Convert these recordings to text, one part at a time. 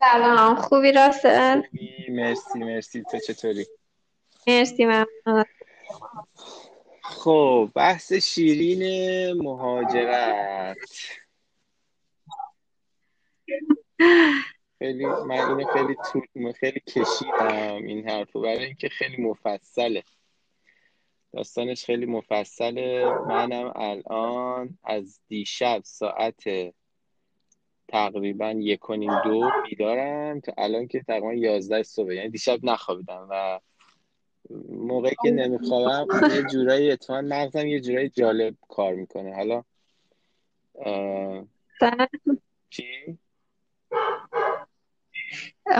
سلام. خوبی راسل؟ مرسی مرسی. تو چطوری؟ مرسی ممنون. خب بحث شیرین مهاجرت. خیلی من اینو خیلی تو خیلی کشیدم این حرفو برای اینکه خیلی مفصله. داستانش خیلی مفصله. منم الان از دیشب ساعت تقریبا یک و نیم دو بیدارم تا الان که تقریبا یازده صبح. یعنی دیشب نخوابیدم و موقعی که نمیخوابم یه جورایی اتفاقا مغزم یه جورایی جالب کار می‌کنه. حالا چی؟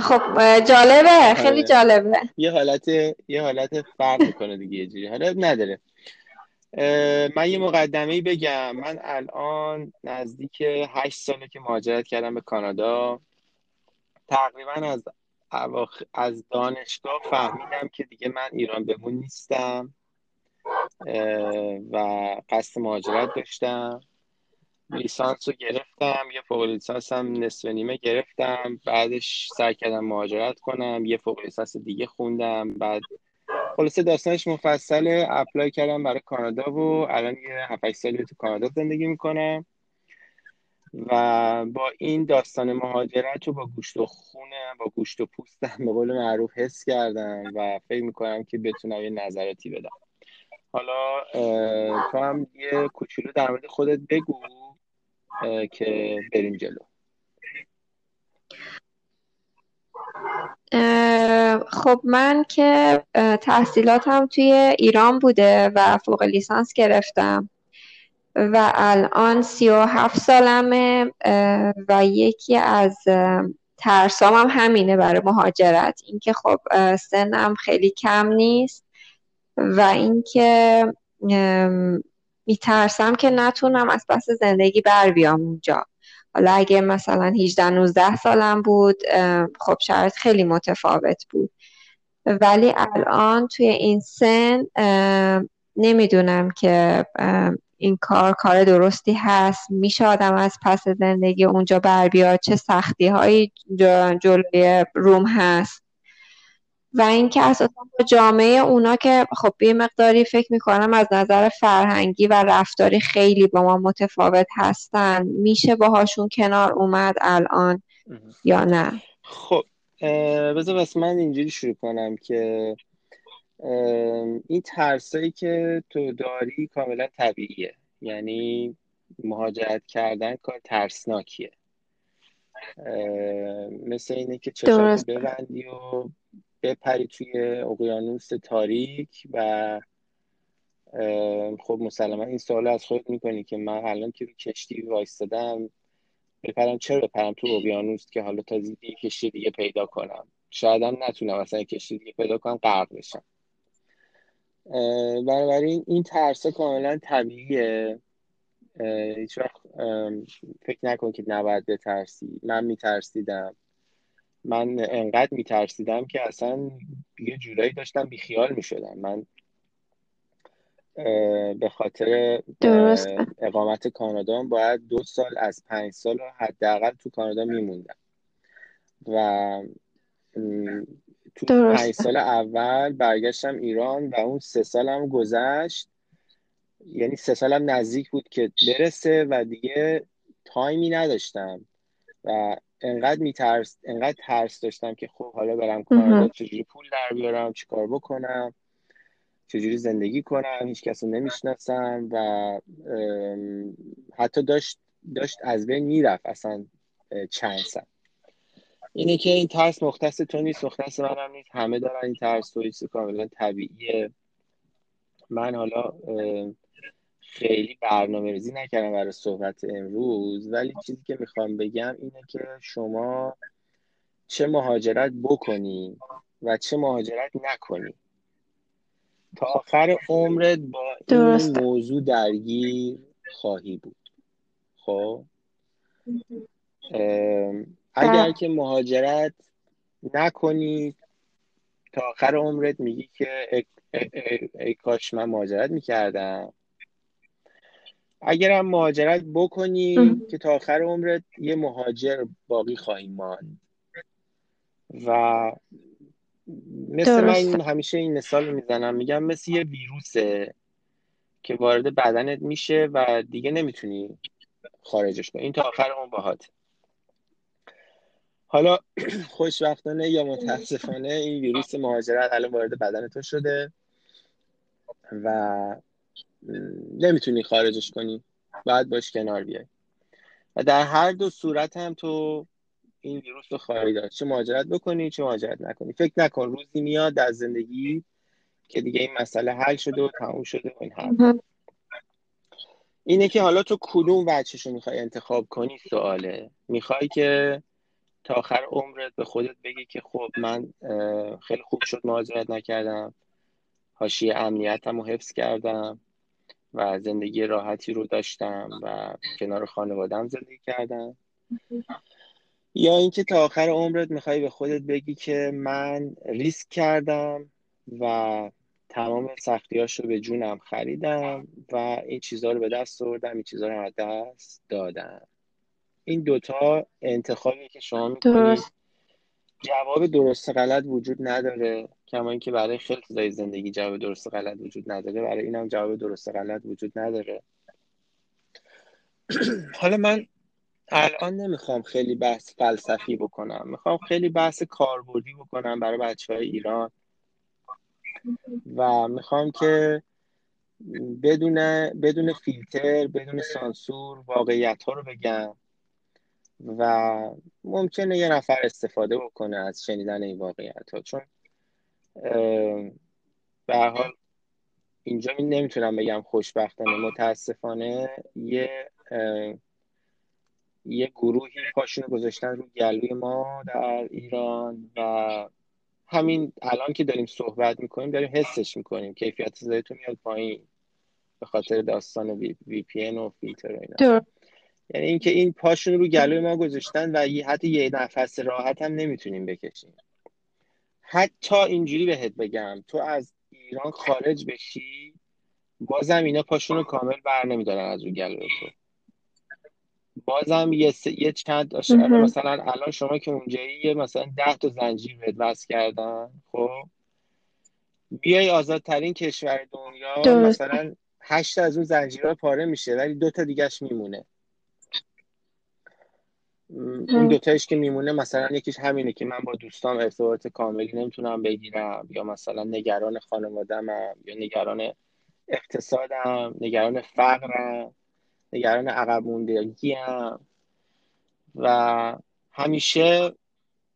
خب جالبه خیلی آره. جالبه. یه حالت یه حالت فرق می‌کنه دیگه یه جوری. حالا نداره. من یه مقدمه بگم. من الان نزدیک هشت ساله که مهاجرت کردم به کانادا. تقریبا از از دانشگاه فهمیدم که دیگه من ایران بمون نیستم و قصد مهاجرت داشتم. لیسانس رو گرفتم یه فوق لیسانس هم نصف نیمه گرفتم. بعدش سعی کردم مهاجرت کنم یه فوق لیسانس دیگه خوندم. بعد خلاصه داستانش مفصله. اپلای کردم برای کانادا و الان یه 7 سالی تو کانادا زندگی می‌کنم. و با این داستان مهاجرت رو با گوشت و خونم با گوشت و پوستم به قول معروف حس کردم و فکر می‌کنم که بتونم یه نظراتی بدم. حالا تو هم یه کوچولو در مورد خودت بگو که بریم جلو. خب من که تحصیلاتم توی ایران بوده و فوق لیسانس گرفتم. و الان سی و هفت سالمه و یکی از ترسام هم همینه برای مهاجرت. اینکه خب سنم خیلی کم نیست و اینکه میترسم که نتونم از پس زندگی بر بیام اونجا. حالا اگه مثلا 18 19 سالم بود خب شرط خیلی متفاوت بود. ولی الان توی این سن نمی‌دونم که این کار کار درستی هست. میشه آدم از پس زندگی اونجا بر بیاد؟ چه سختی هایی جلوی روم هست؟ و اینکه اساسا با جامعه اونا که خب یه مقداری فکر می‌کنم از نظر فرهنگی و رفتاری خیلی با ما متفاوت هستن. میشه باهاشون کنار اومد الان یا نه؟ خب بذار بس من اینجوری شروع کنم که این ترسایی که تو داری کاملا طبیعیه. یعنی مهاجرت کردن کار ترسناکیه. مثل اینه که چشات ببندی و بپری توی اقیانوس تاریک و خب مسلما این سوال از خود می‌کنی که من الان که کشتی وایستادم بپرم؟ چرا بپرم تو اقیانوس که حالا تا یه کشتی دیگه پیدا کنم؟ شاید هم نتونم اصلا کشتی دیگه پیدا کنم غرق بشم. بنابراین این ترسه کاملا طبیعیه. هیچ وقت فکر نکن که نباید بترسی. من میترسیدم. من انقدر میترسیدم که اصلا یه جورایی داشتم بیخیال می‌شدم. من به خاطر اقامت کانادا باید دو سال از پنج سال حداقل تو کانادا میموندم. و تو پنج سال اول برگشتم ایران و اون سه سالم گذشت. یعنی سه سالم نزدیک بود که برسه و دیگه تایمی نداشتم. و انقدر میترس انقدر ترس داشتم که خب حالا برم کانادا چجوری پول در بیارم چیکار بکنم چجوری زندگی کنم هیچ کس رو نمی‌شناسم و حتی داشت داشت از بین می‌رفت اصلا چند سن اینه که این ترس مختص تو نیست مختص منم نیست. همه دارن این ترس تو کاملا طبیعیه. من حالا خیلی برنامه ریزی نکردم برای صحبت امروز ولی چیزی که می‌خوام بگم اینه که شما چه مهاجرت بکنی و چه مهاجرت نکنی. تا آخر عمرت با این موضوع درگیر خواهی بود. خب؟ اگر که مهاجرت نکنی تا آخر عمرت میگی که ای, ای, ای کاش من مهاجرت می‌کردم. اگرم مهاجرت بکنی که تا آخر عمرت یه مهاجر باقی خواهی ماند. و مثل من همیشه این مثال می‌زنم. میگم مثل یه ویروسه که وارد بدنت میشه و دیگه نمی‌تونی خارجش کنی. این تا آخر اون باهات. حالا خوشبختانه یا متاسفانه این ویروس مهاجرت الان وارد بدن تو شده و نمی‌تونی خارجش کنی. باید باش کنار بیای. و در هر دو صورت هم تو این ویروس رو خواهی داشت. چه مهاجرت بکنی چه مهاجرت نکنی. فکر نکن روزی میاد در زندگی که دیگه این مسئله حل شده و تموم شده و این حل اینه که حالا تو کدوم وجهش رو می‌خوای انتخاب کنی؟ سواله. می‌خوای که تا آخر عمرت به خودت بگی که خب من خیلی خوب شد مهاجرت نکردم. حاشیه امنیتم رو حفظ کردم. و زندگی راحتی رو داشتم و کنار خانوادم زندگی کردم. یا اینکه تا آخر عمرت می‌خوای به خودت بگی که من ریسک کردم و تمام سختیاش رو به جونم خریدم و این چیزها رو به دست آوردم این چیزها رو از دست دادم. این دوتا انتخابی که شما می‌کنید جواب درست غلط وجود نداره. کما اینکه برای خیلی چیزای زندگی جواب درست غلط وجود نداره برای اینم جواب درست غلط وجود نداره. حالا من الان نمی‌خوام خیلی بحث فلسفی بکنم می‌خوام خیلی بحث کاربردی بکنم برای بچه های ایران. و می‌خوام که بدون بدون فیلتر بدون سانسور واقعیت ها رو بگم و ممکنه یه نفر استفاده بکنه از شنیدن این واقعیت ها چون به حال اینجا نمی‌تونم بگم خوشبختانه متاسفانه یه یه گروهی پاشون گذاشتن رو گلوی ما در ایران و همین الان که داریم صحبت می‌کنیم داریم حسش می‌کنیم. کیفیت صدایتون میاد پایین به خاطر داستان وی, وی پی این و فیلتر و اینا. یعنی اینکه این پاشون رو گلوی ما گذاشتن و حتی یه نفس راحت هم نمی‌تونیم بکشیم. حتی اینجوری بهت بگم تو از ایران خارج بشی بازم اینا پاشون رو کامل بر نمیدارن از رو گلوی تو. بازم یه, س... یه چند مثلا الان شما که اونجایی یه مثلا ده تا زنجیر بهت وصل کردن خب؟ بیای آزادترین کشور دنیا درست. مثلا هشت از اون زنجیرها پاره میشه ولی دو تا دیگهش میمونه. اون دوتایش که میمونه مثلا یکیش همینه که من با دوستام ارتباط کاملی نمی‌تونم بگیرم یا مثلا نگران خانوادم یا نگران اقتصادم نگران فقرم نگران عقب موندگی هم و همیشه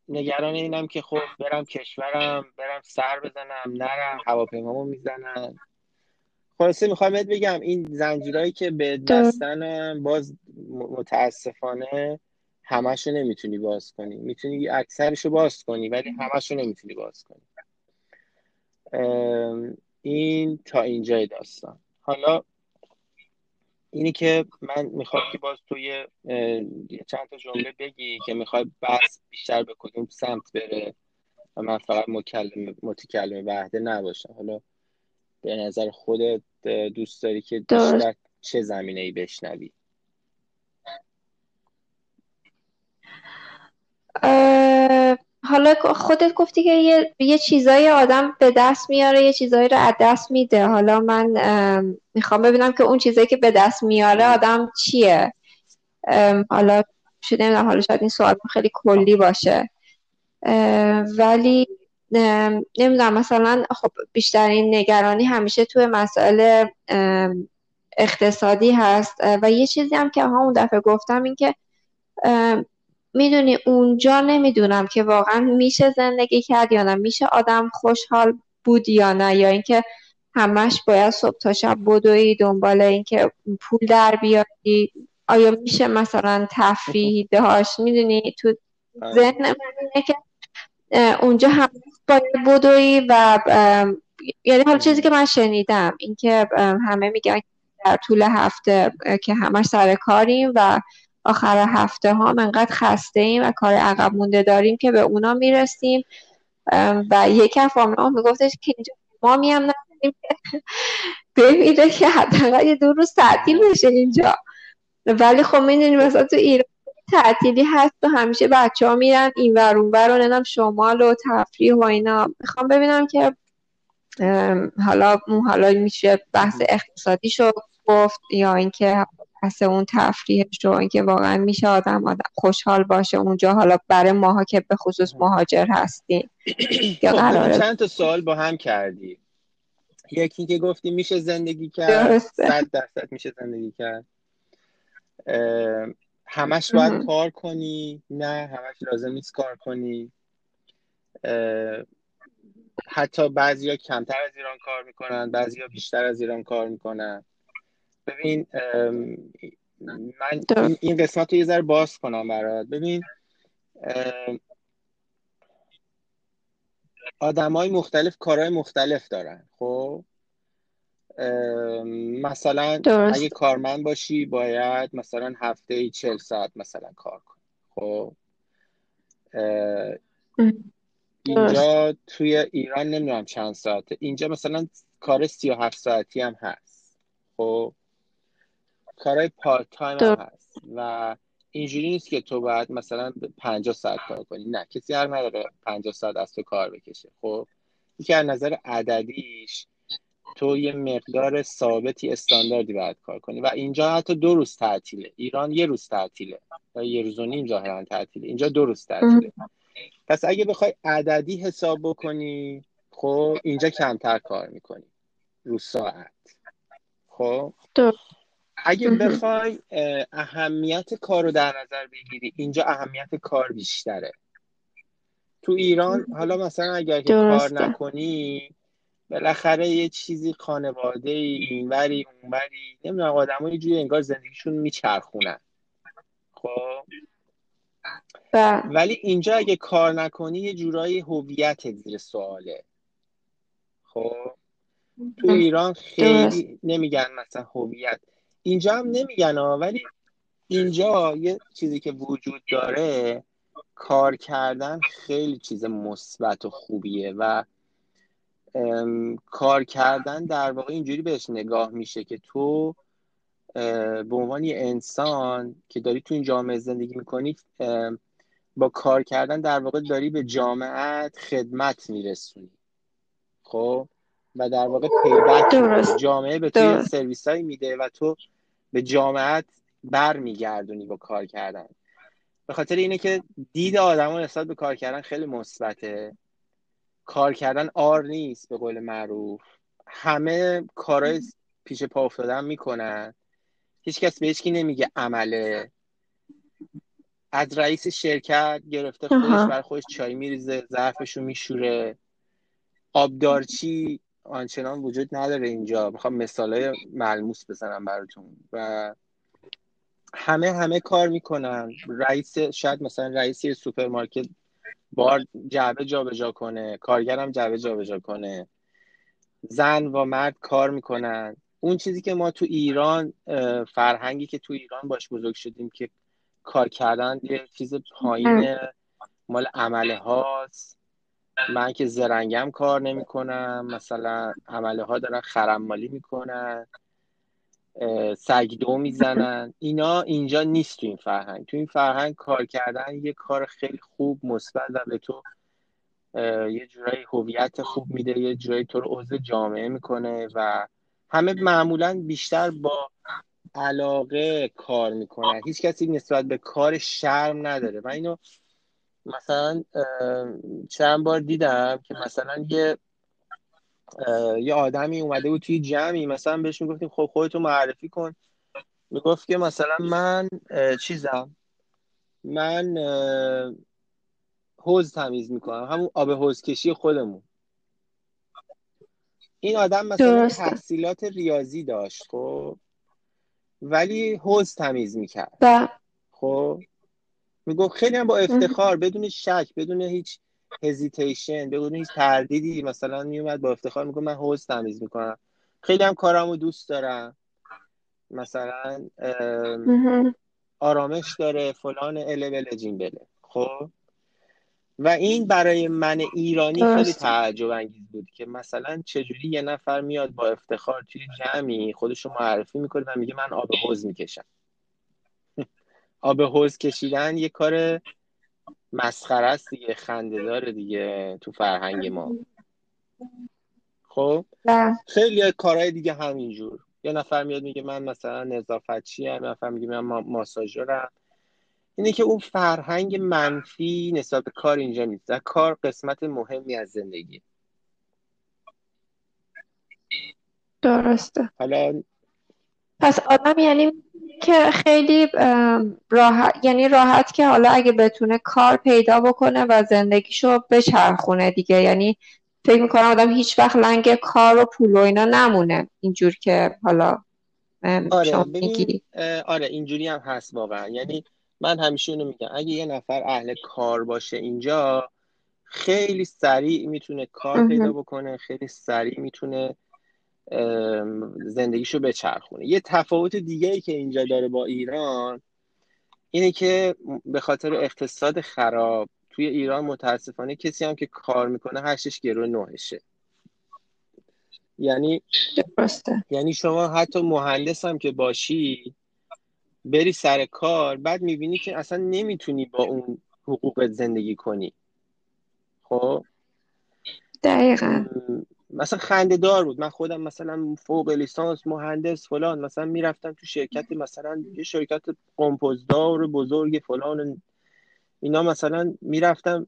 نگران اینم که خب برم کشورم برم سر بزنم نرم هواپیمامو می‌زنن خلاصه می‌خوام بهت بگم این زنجیرهایی که به دستن باز متاسفانه همشو نمی‌تونی باز کنی. می‌تونی اکثرشو باز کنی ولی همشو نمی‌تونی باز کنی. این تا اینجای داستان. حالا اینی که من می‌خوام که باز توی چند تا جمله بگی که می‌خوای بحث بیشتر به کدوم سمت بره و من فقط مکلم متکلم وحده نباشم. حالا به نظر خودت دوست داری که بیشتر چه زمینه ای بشنوی؟ حالا خودت گفتی که یه, یه چیزایی آدم به دست میاره یه چیزایی رو از دست میده. حالا من می‌خوام ببینم که اون چیزایی که به دست میاره آدم چیه. حالا شده نمی‌دونم حالا شاید این سوال خیلی کلی باشه. ولی نمی‌دونم مثلا خب بیشترین نگرانی همیشه توی مسائل اقتصادی هست. و یه چیزی هم که همون دفعه گفتم این که می‌دونی اونجا نمی‌دونم که واقعا میشه زندگی کرد یا نه. میشه آدم خوشحال بود یا نه یا اینکه همش باید صبح تا شب بدوی دنبال اینکه پول در بیاری. آیا میشه مثلا تفریح دهاش می‌دونی تو. ذهن من اینه که اونجا هم باید بدوی و یعنی حالا چیزی که من شنیدم اینکه همه میگن در طول هفته که همش سر کاریم و آخر هفته ها انقدر خسته ایم و کار عقب مونده داریم که به اونا می‌رسیم. و یکی از فامیل میگفتش که اینجا ما میم نداریم بمیره که حداقل یه دو روز تعطیل بشه اینجا. ولی خب می‌دونی مثلا تو ایران تعطیلی هست و همیشه بچه ها میرن این ور اون ور شمال و تفریح و اینا. می‌خوام ببینم که حالا حالا میشه بحث اقتصادی شد گفت یا اینکه پس اون تفریحش رو اینکه واقعا میشه آدم, آدم خوشحال باشه اونجا. حالا برای ماها که به خصوص مهاجر هستیم. یا خب، قراره. چند تا سوال با هم کردی؟ یکی که گفتی میشه زندگی کرد. صد درصد میشه زندگی کرد. همش باید کار کنی؟ نه همش لازم نیست کار کنی. حتی بعضیا کمتر از ایران کار می‌کنن بعضیا بیشتر از ایران کار می‌کنن. ببین من این قسمت رو یه ذره باز کنم برات. ببین آدم های مختلف کارهای مختلف دارن خب؟ مثلا درست. اگه کارمند باشی باید مثلا هفته ای چل ساعت مثلا کار کنی خب؟ اینجا توی ایران نمی‌دونم چند ساعته. اینجا مثلا کار سی و هفت ساعتی هم هست خب؟ کارهای پارت تایم هم هست و اینجوری نیست که تو باید مثلا 50 ساعت کار کنی. نه کسی هر نداره 50 ساعت از تو کار بکشه. خب که از نظر عددیش تو یه مقدار ثابتی استانداردی باید کار کنی. و اینجا حتی دو روز تعطیله. ایران یه روز تعطیله. و یه روز و نیم ظاهرا تعطیله. اینجا دو روز تعطیله. پس اگه بخوای عددی حساب بکنی خب اینجا کمتر کار می‌کنی. رو ساعت. خب؟ اگه بخوای اهمیت کار رو در نظر بگیری اینجا اهمیت کار بیشتره. تو ایران حالا مثلا اگر که کار نکنی بالاخره یه چیزی خانواده ای اینوری اونوری نمی‌دونم آدم یه جوری انگار زندگیشون میچرخونن. خب. ولی اینجا اگه کار نکنی یه جورایی هویت زیر سواله. خب؟ تو ایران خیلی نمیگن مثلا هویت. اینجا هم نمیگن ها ولی اینجا یه چیزی که وجود داره کار کردن خیلی چیز مثبت و خوبیه و کار کردن در واقع اینجوری بهش نگاه میشه که تو به عنوان یه انسان که داری تو این جامعه زندگی می‌کنی با کار کردن در واقع داری به جامعت خدمت میرسونی. خب؟ و در واقع پیبک جامعه به تو سرویس هایی میده و تو به جامعت بر میگردونی با کار کردن. به خاطر اینه که دید آدم نسبت به کار کردن خیلی مثبته. کار کردن آر نیست به قول معروف. همه کارهای پیش پا افتادن می‌کنن. هیچ کس به هیچکی نمیگه عمله. از رئیس شرکت گرفته خودش برای خودش چای میریزه ظرفشو میشوره. آبدارچی آنچنان وجود نداره اینجا. می‌خوام مثالای ملموس بزنم براتون. و همه همه کار می‌کنن. رئیس شاید مثلا رئیس سوپرمارکت بار جعبه جابجا کنه. کارگرم جعبه جابجا کنه. زن و مرد کار می‌کنن. اون چیزی که ما تو ایران فرهنگی که تو ایران باش بزرگ شدیم که کار کردن یه چیز پایین مال عمله هاست. من که زرنگم کار نمی‌کنم. مثلا عمله ها دارن خرحمالی می‌کنن. سگدو می‌زنن. اینا اینجا نیست تو این فرهنگ. تو این فرهنگ کار کردن یه کار خیلی خوب مثبت و به تو یه جورایی هویت خوب میده یه جورایی تو رو عضو جامعه می‌کنه و همه معمولا بیشتر با علاقه کار می‌کنن. هیچ کسی نسبت به کار شرم نداره. من اینو مثلا چند بار دیدم که مثلا یه یه آدمی اومده بود توی جمعی مثلا بهش می‌گفتیم خب خودتو معرفی کن. می‌گفت که مثلا من چیزم من حوز تمیز می‌کنم همون آب حوز کشی خودمون. این آدم مثلا تحصیلات ریاضی داشت خب ولی حوز تمیز می‌کرد. خب؟ می‌گفت خیلی هم با افتخار بدون شک بدون هیچ هزیتیشن بدون هیچ تردیدی مثلا میومد با افتخار می‌گفت من حوز تمیز می‌کنم. خیلی هم کارمو دوست دارم. مثلا آرامش داره فلان اله بله جین بله. خب؟ و این برای من ایرانی خیلی تعجب انگیز بود که مثلا چجوری یه نفر میاد با افتخار توی جمعی خودشو معرفی می‌کنه و میگه من آب حوز می‌کشم. آب حوز کشیدن یه کار مسخره است دیگه خنده داره دیگه تو فرهنگ ما. خب؟ خیلی کارهای دیگه همینجور. یه نفر میاد میگه من مثلا نظافتچی هم نفر میگه من ماساژورم. اینه که اون فرهنگ منفی نسبت کار اینجا نیست. و کار قسمت مهمی از زندگی. درسته. حالا پس آدم یعنی که خیلی راحت یعنی راحت که حالا اگه بتونه کار پیدا بکنه و زندگیشو بچرخونه دیگه. یعنی فکر می‌کنم آدم هیچ وقت لنگ کار و پول و اینا نمونه. اینجور که حالا آره آره اینجوری هم هست واقعا. یعنی من همیشه اینو میگم اگه یه نفر اهل کار باشه اینجا خیلی سریع می‌تونه کار پیدا بکنه خیلی سریع می‌تونه زندگیشو بچرخونه. یه تفاوت دیگه ای که اینجا داره با ایران اینه که به خاطر اقتصاد خراب توی ایران متاسفانه کسی هم که کار می‌کنه هشتش گروه نوهشه. یعنی یعنی شما حتی مهندس هم که باشی بری سر کار بعد می‌بینی که اصلا نمی‌تونی با اون حقوقت زندگی کنی. خب؟ دقیقا. مثلا خنده دار بود. من خودم مثلا فوق لیسانس مهندس فلان. مثلا می‌رفتم تو شرکت مثلا یه شرکت قمپوزدار بزرگ فلان. اینا مثلا می‌رفتم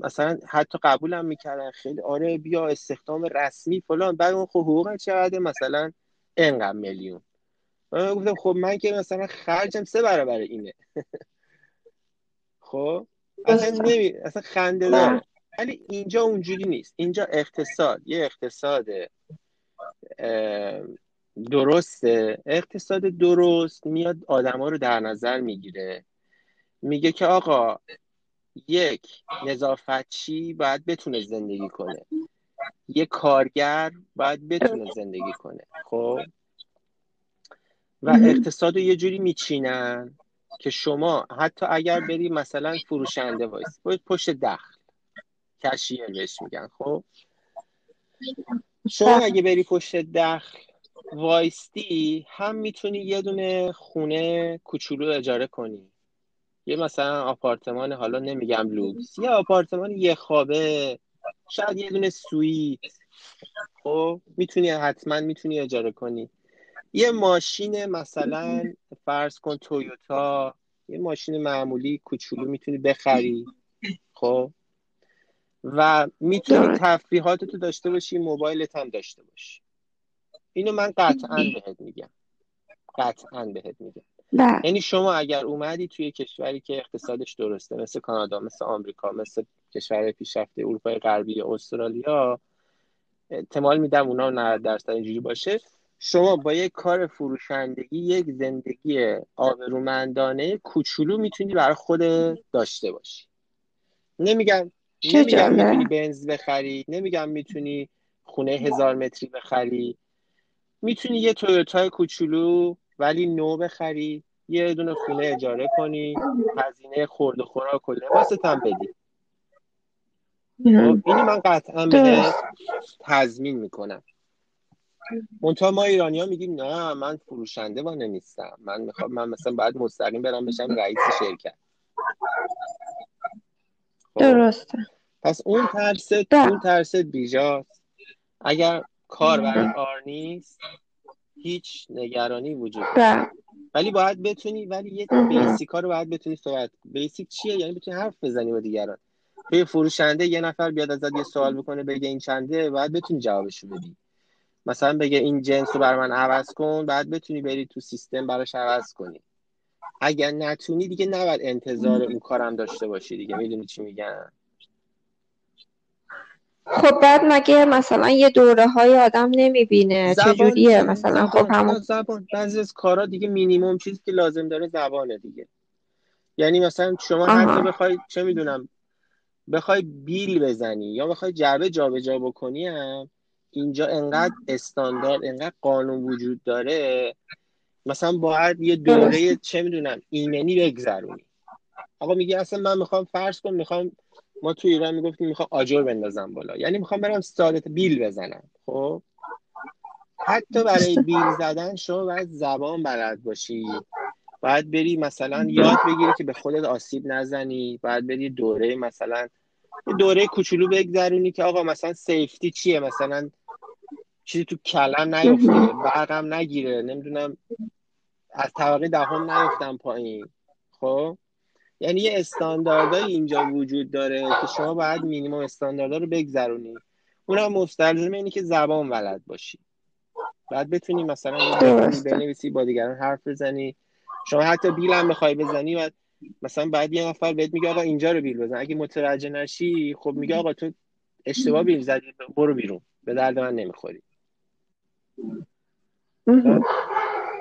مثلا حتی قبولم می‌کردن. خیلی آره بیا استخدام رسمی فلان. بعد اون خب حقوق چقدر مثلا انقدر میلیون. من گفتم خب من که مثلا خرجم سه برابر اینه. خب؟ اصلا نمی اصلا خنده داره ولی اینجا اونجوری نیست. اینجا اقتصاد. یه اقتصاد درسته. اقتصاد درست میاد آدما رو در نظر می‌گیره. میگه که آقا یک نظافتچی باید بتونه زندگی کنه؟ یه کارگر باید بتونه زندگی کنه. خب؟ و اقتصاد رو یه جوری میچینن که شما حتی اگر بری مثلا فروشنده وایسی پشت دخل cashier بهش میگن. خب؟ شما اگه بری پشت دخل وایستی هم می‌تونی یه دونه خونه کوچولو اجاره کنی. یه مثلا آپارتمان حالا نمیگم لوکس یه آپارتمان یه خوابه شاید یه دونه سوئیت. خب؟ می‌تونی حتما می‌تونی اجاره کنی. یه ماشین مثلا فرض کن تویوتا یه ماشین معمولی کوچولو می‌تونی بخری. خب؟ و می‌تونی تفریحات تو داشته باشی موبایلت هم داشته باشی. اینو من قطعا بهت میگم. قطعا بهت میگم. بله. یعنی شما اگر اومدی توی کشوری که اقتصادش درسته مثل کانادا مثل آمریکا مثل کشور پیشرفته اروپای غربی استرالیا احتمال میدم اونا 90 درصد اینجوری باشه. شما با یک کار فروشندگی یک زندگی آبرومندانه کوچولو می‌تونی برای خود داشته باشی. نمیگم نمیگم می‌تونی بنز بخری نمیگم می‌تونی خونه هزار متری بخری. می‌تونی یه تویوتا کوچولو ولی نو بخری یه دونه خونه اجاره کنی هزینه خورد و خوراک و لباست هم بدی. خب، اینو من قطعا به تضمین می‌کنم. منتها ما ایرانی ها میگیم نه من فروشنده با نیستم. من می‌خوام من مثلا باید مستقیم برم بشم رئیس شرکت. درسته. پس اون ترس اون ترس بیجاست اگر کار برای کار نیست هیچ نگرانی وجود نداره. ولی باید بتونی ولی یه بیسیک ها رو باید بتونی صحبت بیسیک چیه؟ یعنی بتونی حرف بزنی با دیگران. توی فروشنده یه نفر بیاد ازت یه سوال بکنه بگه این چنده باید بتونی جوابشو بدی. مثلا بگه این جنس رو بر من عوض کن بعد بتونی بری تو سیستم براش عوض کنی. اگر نتونی دیگه نباید انتظار اون کارم داشته باشی دیگه. می‌دونی چی میگن خب بعد مگه مثلا یه دوره های آدم نمی‌بینه؟ چجوریه مثلا؟ خب همون زبان. بعضی از کارا دیگه مینیمم چیزی که لازم داره زبانه دیگه. یعنی مثلا شما حتی بخوای چه می‌دونم بخوای بیل بزنی یا بخوای جعبه جابجا بکنی هم اینجا انقدر استاندارد انقدر قانون وجود داره مثلا باید یه دوره چه می‌دونم ایمنی بگذرونی. آقا میگه اصلا من می‌خوام فرض کن می‌خوام ما تو ایران می‌گفتیم می‌خوام آجر بندازم بالا. یعنی می‌خوام برم سادت بیل بزنم خب؟ حتی برای بیل زدن شما باید زبان بلد باشی. باید بری مثلا یاد بگیری که به خودت آسیب نزنی. باید بری دوره مثلا دوره کوچولو بگذرونی که آقا مثلا سیفتی چیه؟ مثلا چیزی تو کلم نیفته برقم نگیره نمی‌دونم. از طبقه دهم نیفتم پایین. خب؟ یعنی یه استانداردهایی اینجا وجود داره که شما باید مینیمم استانداردها رو بگذرونی. اونم مستلزم اینه که زبان ولد باشی. بعد بتونی مثلا بنویسی با دیگران حرف بزنی. شما حتی بیل هم بخوای بزنی و مثلا بعد یه نفر بهت میگه آقا اینجا رو بیل بزن. اگه متوجه نشی خب میگه آقا تو اشتباه بیل زدی برو بیرون. به درد من نمی‌خوری.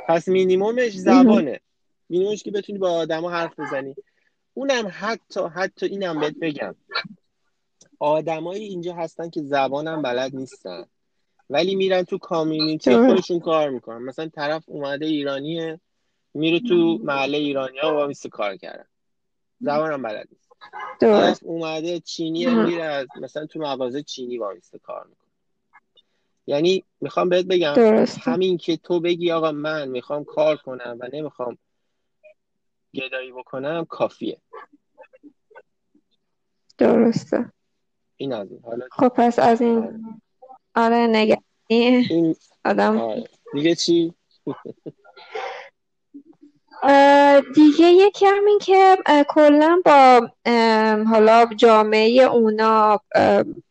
پس مینیمومش زبانه. مینیمومش که بتونی با آدما حرف بزنی. اونم حتی حتی اینم بهت بگم. آدمایی اینجا هستن که زبانم بلد نیستن. ولی میرن تو کامیونیتی خودشون کار می‌کنن. مثلا طرف اومده ایرانیه میره تو محله ایرانی ها و میسته کار کردن. زبانم بلد نیست. طرف اومده چینی میره مثلا تو مغازه چینی وامیسته کار می‌کنه. یعنی می‌خوام بهت بگم درسته. همین که تو بگی آقا من می‌خوام کار کنم و نمی‌خوام گدایی بکنم کافیه. درسته. این از این. حالا خب پس از این. آره, آره، نگه. این آدم آره. دیگه چی؟ دیگه یکی همین که کلا با حالا جامعه اونا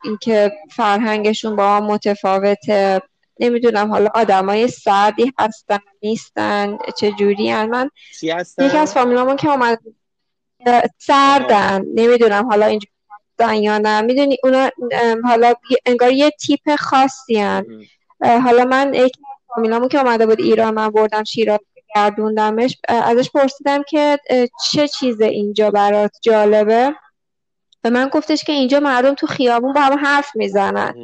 اینکه فرهنگشون با متفاوته نمی‌دونم حالا آدمای سردی هستن نیستن چه جوری هن. من یکی از فامیلامون که اومد سردن نمی‌دونم حالا اینجا یا نه می‌دونی اونا حالا انگار یه تیپ خاصی هن. حالا من یکی از فامیلامون که اومده بود ایران من بردم شیراز گردوندمش ازش پرسیدم که چه چیز اینجا برات جالبه؟ به من گفتش که اینجا مردم تو خیابون با هم حرف می‌زنن.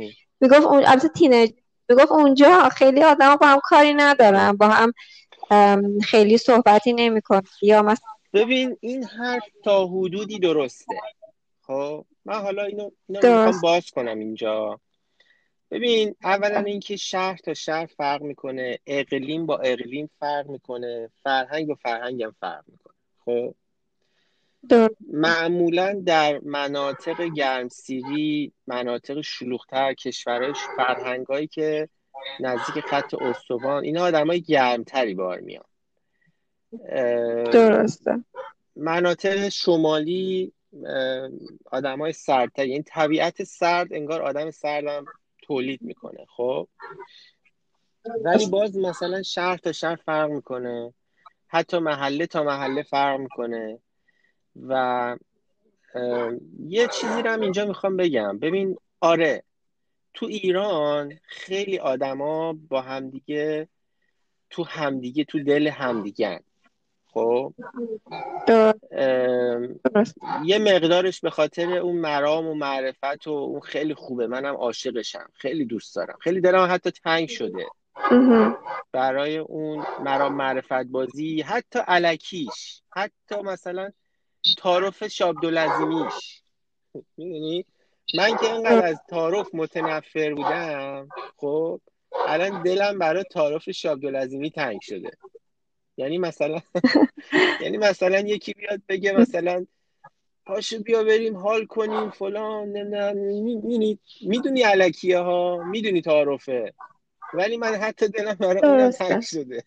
می‌گفت اون البته تینیج می‌گفت اونجا خیلی آدم با هم کاری ندارن با هم خیلی صحبتی نمیکن یا مثلا ببین این حرف تا حدودی درسته. خب من حالا اینو, اینو باز کنم اینجا. ببین اولا اینکه شهر تا شهر فرق می‌کنه. اقلیم با اقلیم فرق می‌کنه. فرهنگ با فرهنگ هم فرق می‌کنه. خب؟ معمولا در مناطق گرمسیری مناطق شلوغتر کشورهای فرهنگایی که نزدیک خط استوان اینا آدمای گرمتری بار میان. درسته. مناطق شمالی آدمای سردتر این یعنی طبیعت سرد انگار آدم سردم تولید می‌کنه خب؟ ولی باز مثلا شهر تا شهر فرق می‌کنه. حتی محله تا محله فرق می‌کنه. و یه چیزی رو هم اینجا می‌خوام بگم. ببین آره تو ایران خیلی آدما با همدیگه تو همدیگه تو دل همدیگه خب یه مقدارش به خاطر اون مرام و معرفت و اون خیلی خوبه. منم عاشقشم. خیلی دوست دارم. خیلی دلم حتی تنگ شده. برای اون مرام معرفت بازی حتی علکیش حتی مثلا تعارف شابدولزیمیش می‌دونی؟ من که اینقدر از تعارف متنفر بودم خب الان دلم برای تعارف شابدولزیمی تنگ شده. یعنی مثلا یعنی مثلا یکی بیاد بگه مثلا پاشو بیا بریم حال کنیم فلان نمی‌دونی می‌دونی علکیه ها می‌دونی تعارفه. ولی من حتی دلم برای اونم تنگ شده.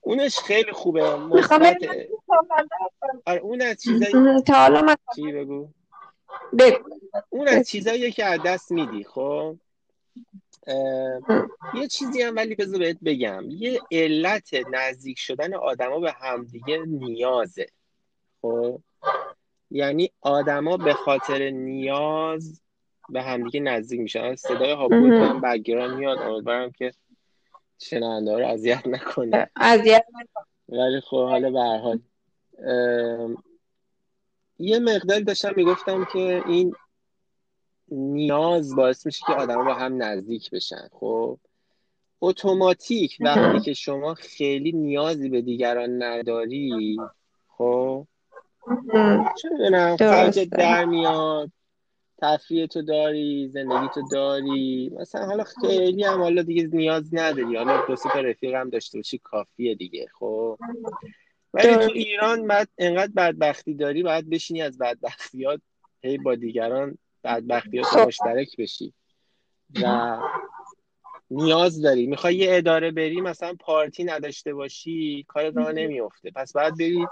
اونش خیلی خوبه. مثبت. آره اون از چیزایی چی بگو؟ اون از چیزاییه که از دست میدی خب؟ یه چیزی هم ولی بذار بهت بگم. یه علت نزدیک شدن آدما به همدیگه نیازه. خب؟ یعنی آدما به خاطر نیاز به همدیگه نزدیک میشن. صدای هاپوت هم بگیران میاد. امیدوارم که شنونده رو اذیت نکنه اذیت ولی خب حالا به حال. یه مقدار داشتم می‌گفتم که این نیاز باعث میشه که آدم با هم نزدیک بشن خب؟ اتوماتیک وقتی که شما خیلی نیازی به دیگران نداری خب؟ چه در میاد تفریح تو داری زندگی تو داری مثلا حالا خیلی هم حالا دیگه نیاز نداری. حالا دو تا رفیق هم داشته باشی کافیه دیگه خب؟ ولی تو ایران بعد انقدر بدبختی داری باید بشینی از بدبختیات هی با دیگران بدبختیات خب. مشترک بشی. و نیاز داری. می‌خوای یه اداره بری مثلا پارتی نداشته باشی کار راه نمیفته پس باید بری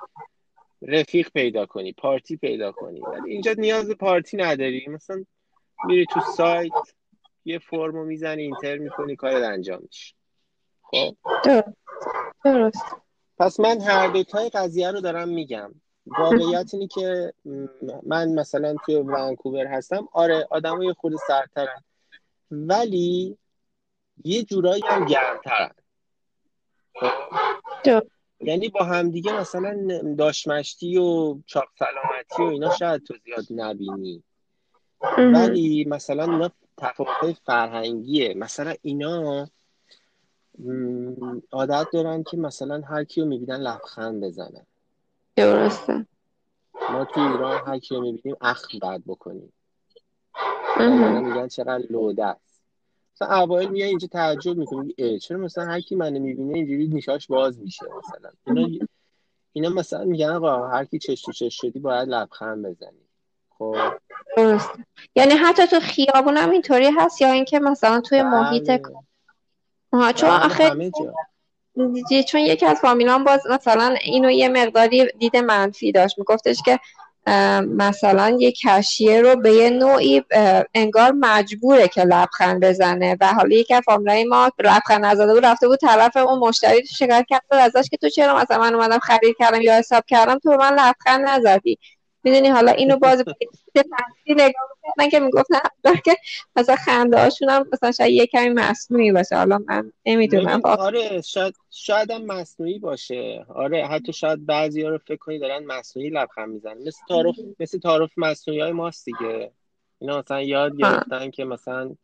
رفیق پیدا کنی پارتی پیدا کنی. ولی اینجا نیاز پارتی نداری. مثلا میری تو سایت یه فرمو می‌زنی اینتر می‌کنی کار انجام میشه. خب؟ درست. پس من هر دوتای قضیه رو دارم میگم. واقعیت اینه که من مثلا توی ونکوور هستم آره آدمای خود سرترن ولی یه جورایی هم گرمترن؟ یعنی با همدیگه مثلا داشمشتی و چاپ سلامتی و اینا شاید تو زیاد نبینی. ولی مثلا اینا تفاوت فرهنگیه. مثلا اینا عادت دارن که مثلا هر کیو می‌بینن لبخند بزنن. درسته. ما تو ایران هر کیو می‌بینیم اخم بعد بکنیم. میگن چقدر لوده است. مثلا اوایل میگن اینجا تعجب می‌کنی. چرا مثلا هر کی منو می‌بینه اینجوری نیشاش باز میشه مثلا. اینا اینا مثلا میگن آقا هر کی چش تو چش شدی باید لبخند بزنی. خب. درست یعنی حتی تو خیابون هم اینطوری هست یا اینکه مثلا توی بله. محیط ها چون بله، آخه چون یکی از فامیلان باز مثلا اینو یه مقداری دید منفی داشت. میگفتش که مثلا یه کشیه رو به یه نوعی انگار مجبوره که لبخند بزنه. و حالا یکی از فامیلای ما لبخند نزده بود رفته بود طرف اون مشتری شکایت کرد. ازش که تو چرا مثلا من اومدم خرید کردم یا حساب کردم تو من لبخند نزدی. می‌دونی حالا اینو باز تفسیر نگاه می‌کردن که می‌گفتن که مثلا خنده هاشون هم مثلا شاید یه کمی مصنوعی باشه. حالا من نمی‌دونم. آره شاید شاید هم مصنوعی باشه. آره حتی شاید بعضی ها رو فکر کنی دارن مصنوعی لبخند می‌زنن. مثل تعارف مثل تعارف مصنوعی های ماست دیگه. اینا مثلا یاد گرفتن که مثلا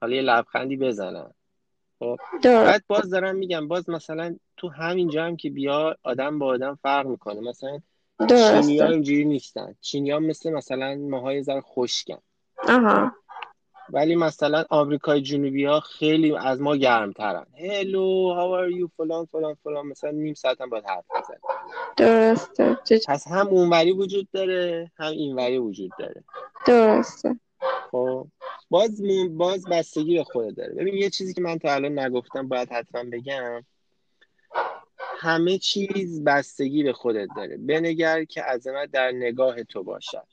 حالا یه لبخندی بزنن. خب بعد باز دارم میگم باز مثلا تو همینجا هم که بیا آدم با آدم فرق می‌کنه. مثلا چینی ها اینجوری نیستن. چینی ها مثل مثلا ماهای زر خشکن. آها. ولی مثلا آمریکای جنوبی ها خیلی از ما گرمترن. هلو هاو آر یو فلان فلان فلان. مثلا نیم ساعت هم باید حرف بزن درسته. پس هم اونوری وجود داره هم اینوری وجود داره. درسته. خب. باز باز بستگی به خود داره. ببین یه چیزی که من تا الان نگفتم باید حتما بگم. همه چیز بستگی به خودت داره. بنگر که عظمت در نگاه تو باشد.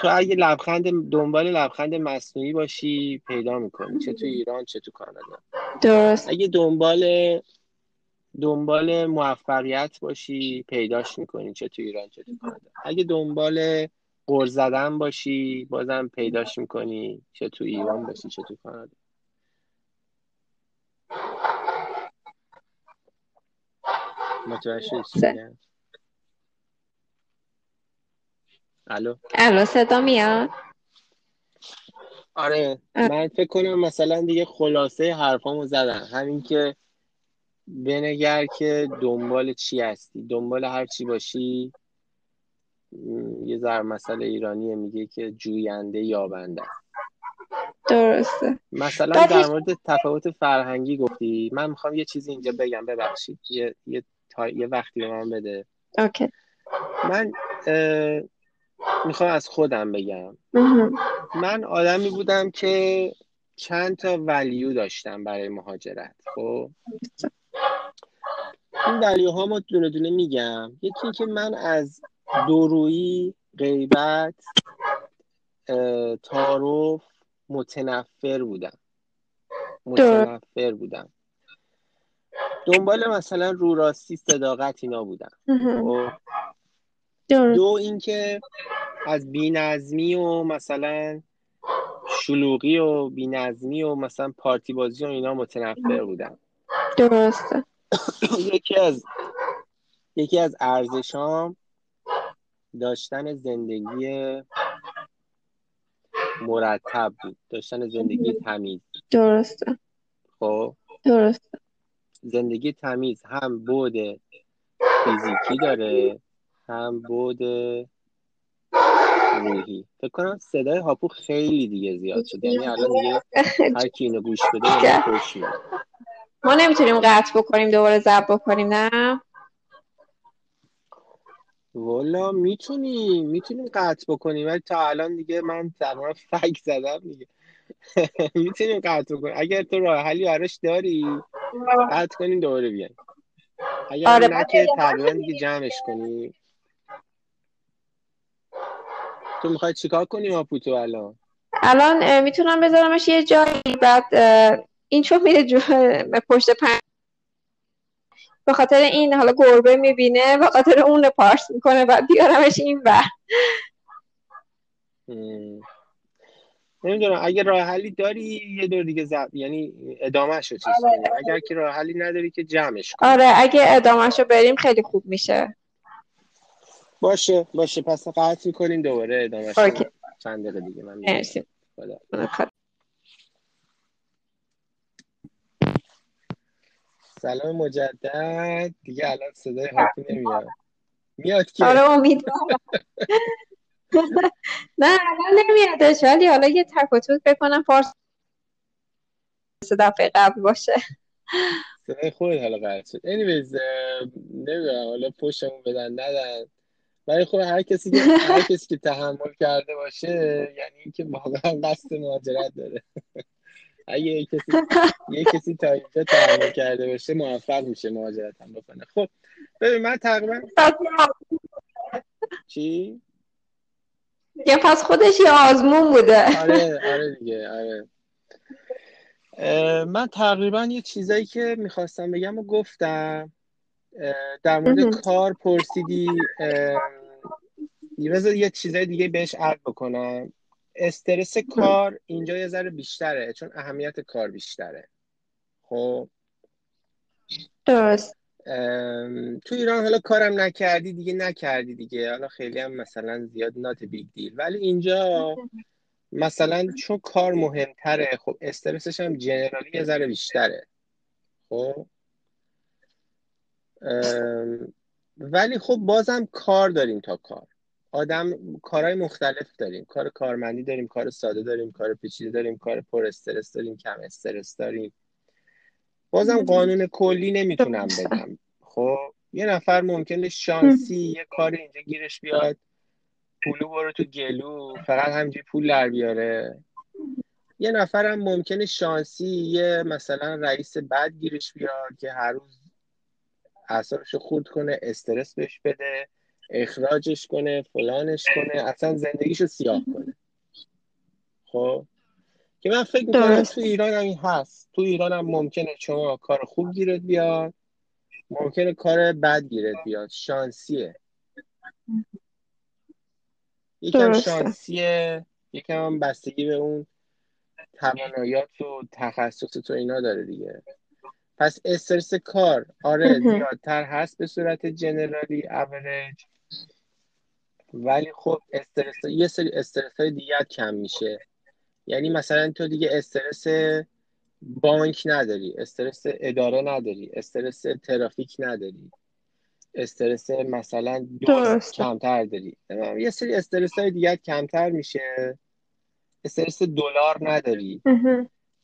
تو اگه لبخند دنبال لبخند مصنوعی باشی پیدا می‌کنی. چه تو ایران چه تو کانادا. درست. اگه دنبال دنبال موفقیت باشی پیداش می‌کنی. چه تو ایران چه تو کانادا. اگه دنبال قر زدن باشی بازم پیداش می‌کنی. چه تو ایران باشی چه تو کانادا. متوجه الو؟ الو صدا میاد؟ آره من فکر کنم مثلا دیگه خلاصه حرفامو زدم. همین که بنگر که دنبال چی هستی؟ دنبال هر چی باشی؟ یه ذر مسئله ایرانیه میگه که جوینده یابنده درسته. مثلا در مورد تفاوت فرهنگی گفتی. من می‌خوام یه چیزی اینجا بگم ببخشید. یه, یه یه وقتی به من بده. اوکی. من می‌خوام از خودم بگم. من آدمی بودم که چند تا ولیو داشتم برای مهاجرت خب؟ این ولیو ها ما دونه دونه میگم. یکی که من از دورویی غیبت تعارف متنفر بودم. متنفر بودم. دنبال مثلا رو راستی صداقت اینا بودن خب؟ دو اینکه از بینظمی و مثلا شلوغی و بینظمی و مثلا پارتی بازی و اینا متنفر بودم. درسته. یکی از یکی از ارزشام داشتن زندگی مرتب بود. داشتن زندگی تمیز. درسته. خب. درسته. زندگی تمیز هم بود فیزیکی داره هم بود روحی. فکر کنم صدای هاپو خیلی دیگه زیاد شد. یعنی الان دیگه هر کی اینو گوش بده خوش ما نمی‌تونیم قطع بکنیم دوباره زب بکنیم نه؟ والا می‌تونیم می‌تونیم قطع بکنیم ولی تا الان دیگه من تمام فک زدم دیگه. می‌تونیم قطع بکنیم اگر تو راه حلی براش داری قطع کنیم دوباره بیایم اگر آره، نه که تقریبا دیگه جمعش کنیم تو می‌خوای چیکار کنی ماپوتو الان؟ الان می‌تونم بذارمش یه جایی. بعد این چون میره جو به پشت پن به خاطر این حالا گربه می‌بینه به خاطر اون پارس می‌کنه و بیارمش این بر. نمی‌دونم اگه راه حلی داری یه دور دیگه زب... یعنی ادامهش رو چیز کنیم اگر که راه حلی نداری که جمعش کنیم آره اگه ادامهش رو بریم خیلی خوب میشه. باشه باشه. پس قطع کنیم دوباره ادامهش اوکی. چند دقیقه دیگه من. مرسی. سلام مجدد. دیگه الان صدای هاپو نمیاد. میاد که. آره امیدوارم. نه الان نمیادش ولی حالا یه تک و توک بکنم فارس مثل دفعه قبل باشه. صدای خود حالا قطع شد. Anyways نمی‌دونم حالا پشتمون بدن ندن. ولی خب هر کسی که هر کسی که تحمل کرده باشه یعنی اینکه واقعا قصد مهاجرت داره. اگه یه کسی یه کسی تا اینجا تحمل کرده باشه موفق میشه مهاجرت هم بکنه. خب ببین من تقریبا چی؟ یه پس خودش یه آزمون بوده. آره آره دیگه آره. من تقریبا یه چیزایی که می‌خواستم بگم و گفتم در مورد. کار پرسیدی یه چیزای دیگه بهش اد بکنم. استرس کار اینجا یه ذره بیشتره چون اهمیت کار بیشتره. خب؟ درست. تو ایران حالا کارم نکردی دیگه نکردی دیگه. حالا خیلی هم مثلا زیاد نات بیگ دیل ولی اینجا مثلا چون کار مهمتره خب استرسش هم جنرالی یه ذره بیشتره. خب؟ ولی خب بازم کار داریم تا کار. آدم کارهای مختلف داریم. کار کارمندی داریم کار ساده داریم کار پیچیده داریم کار پر استرس داریم کم استرس داریم. بازم قانون کلی نمی‌تونم بدم. خب یه نفر ممکنه شانسی یه کار اینجا گیرش بیاد پولو برو تو گلو فقط همینجوری پول در بیاره. یه نفر هم ممکنه شانسی یه مثلا رئیس بد گیرش بیاد که هر روز اعصابشو خورد کنه استرس بهش بده اخراجش کنه فلانش کنه اصلا زندگیشو سیاه کنه. خب؟ که من فکر می‌کنم. تو ایران هم این هست. تو ایران هم ممکنه شما کار خوب گیرت بیاد. ممکنه کار بد گیرت بیاد. شانسیه. یکم. شانسیه. یکم هم بستگی به اون تواناییات و تخصص تو اینا داره دیگه. پس استرس کار. آره. زیادتر هست به صورت جنرالی اوریج. ولی خب استرس یه سری استرس های دیگه کم میشه. یعنی مثلا تو دیگه استرس بانک نداری استرس اداره نداری استرس ترافیک نداری استرس مثلا درسته. کمتر داری. یه سری استرس های دیگه کمتر میشه. استرس دلار نداری.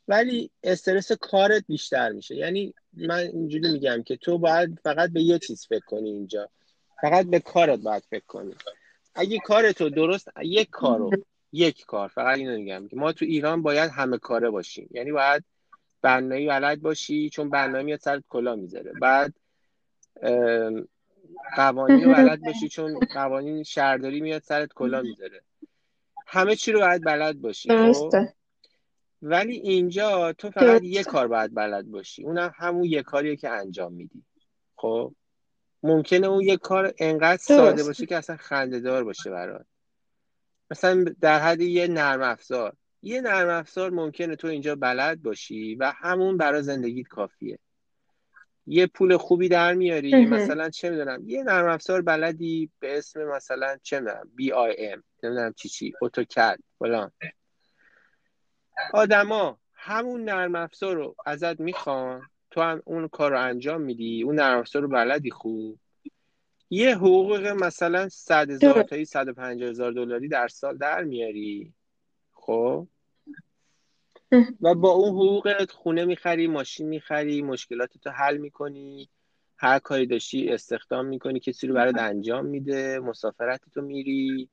ولی استرس کارت بیشتر میشه. یعنی من اینجوری میگم که تو باید فقط به یه چیز فکر کنی اینجا. فقط به کارت باید فکر کنی. اگه کارتو درست یک کارو یک کار فقط اینو میگم که ما تو ایران باید همه کاره باشیم. یعنی باید بنایی بلد باشی چون بنایی میاد سرت کلا می‌ذاره. بعد قوانین رو بلد باشی چون قوانین شهرداری میاد سرت کلا می‌ذاره. همه چی رو باید بلد باشی خب؟ درسته. ولی اینجا تو فقط درسته. یه کار باید بلد باشی. اونم همون یه کاریه که انجام میدی. خب؟ ممکنه اون یه کار انقدر ساده. باشه که اصلا خنده‌دار باشه برات. مثلا در حد یه نرم افزار. یه نرم افزار ممکنه تو اینجا بلد باشی و همون برای زندگیت کافیه. یه پول خوبی در میاری. مثلا چه می‌دونم یه نرم افزار بلدی به اسم مثلا چه می‌دونم BIM نمی‌دونم چی چی AutoCAD فلان. آدما همون نرم افزار رو ازت می‌خوان تو هم اون کار رو انجام میدی اون نرم افزار رو بلدی خوب. یه حقوق مثلا صد هزار تایی صد و پنجاه هزار دلاری در سال در میاری؟ خب. و با اون حقوقت خونه می‌خری ماشین می‌خری مشکلاتتو حل می‌کنی هر کاری داشتی استخدام می‌کنی کسی رو برات انجام میده مسافرتتو میری.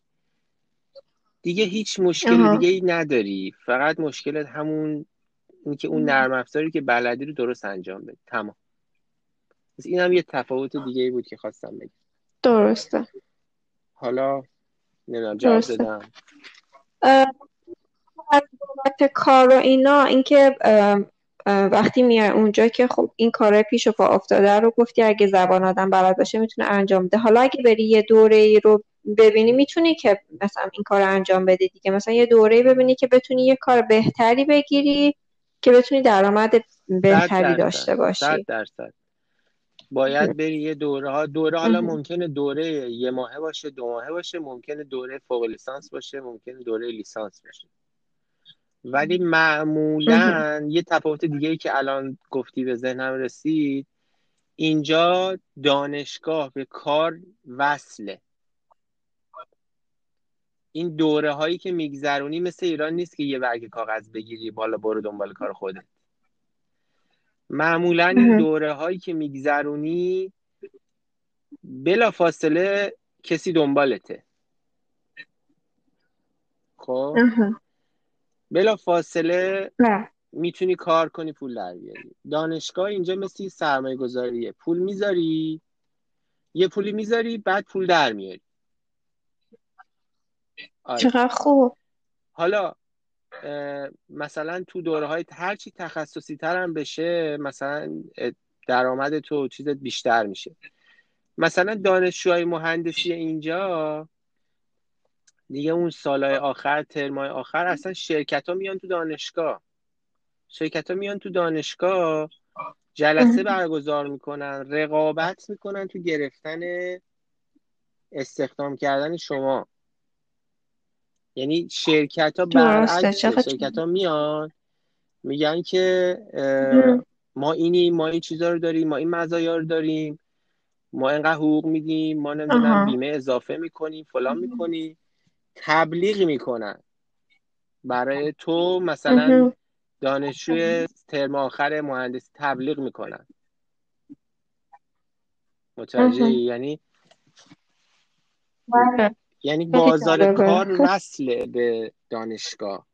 دیگه هیچ مشکل دیگه ای نداری. فقط مشکلت همون اینکه اون نرم افزاری که بلدی رو درست انجام بدی. تمام. این هم یه تفاوت دیگه ای بود که خواستم بگم. درسته. حالا نمی‌دونم جواب دادم. بابت کار و اینا اینکه وقتی میای اونجا که خب این کار پیش و پا افتاده رو گفتی اگه زبان آدم بلد باشه می‌تونه انجام بده. حالا اگه بری یه دوره ای رو ببینی می‌تونی که مثلا این کار انجام بده دیگه. مثلا یه دوره ببینی که بتونی یه کار بهتری بگیری که بتونی درآمد بهتری داشته باشی. صد درصد. باید بری یه دوره ها دوره حالا ممکنه دوره یه ماهه باشه دو ماهه باشه ممکنه دوره فوق لیسانس باشه ممکنه دوره لیسانس باشه. ولی معمولا یه تفاوت دیگه ای که الان گفتی به ذهنم رسید اینجا دانشگاه به کار وصله. این دوره هایی که میگذرونی مثل ایران نیست که یه برگ کاغذ بگیری بالا برو دنبال کار خودت. معمولا این دوره هایی که میگذرونی بلا فاصله کسی دنبالته. خب؟ بلا فاصله می‌تونی کار کنی پول در بیاری. دانشگاه اینجا مثل سرمایه گذاریه پول می‌ذاری یه پولی می‌ذاری بعد پول در میاری. آره. چقدر خوب. حالا مثلا تو دوره های هرچی تخصصی تر هم بشه مثلا درآمد تو چیزت بیشتر میشه. مثلا دانشجوهای مهندسی اینجا دیگه اون سالهای آخر ترمای آخر اصلا شرکت ها میان تو دانشگاه. شرکت ها میان تو دانشگاه جلسه برگزار می‌کنن رقابت می‌کنن تو گرفتن استخدام کردن شما. یعنی شرکت ها برعکس شرکت ها میان میگن که ما اینی ما این چیزا رو داریم ما این مزایا رو داریم ما اینقدر حقوق میدیم ما نمی‌دونم بیمه اضافه می‌کنیم فلان می‌کنیم. تبلیغ می‌کنن. برای تو مثلا دانشجوی ترم آخر مهندسی تبلیغ می‌کنن. متوجه یعنی بله. یعنی بازار کار وصله به دانشگاه.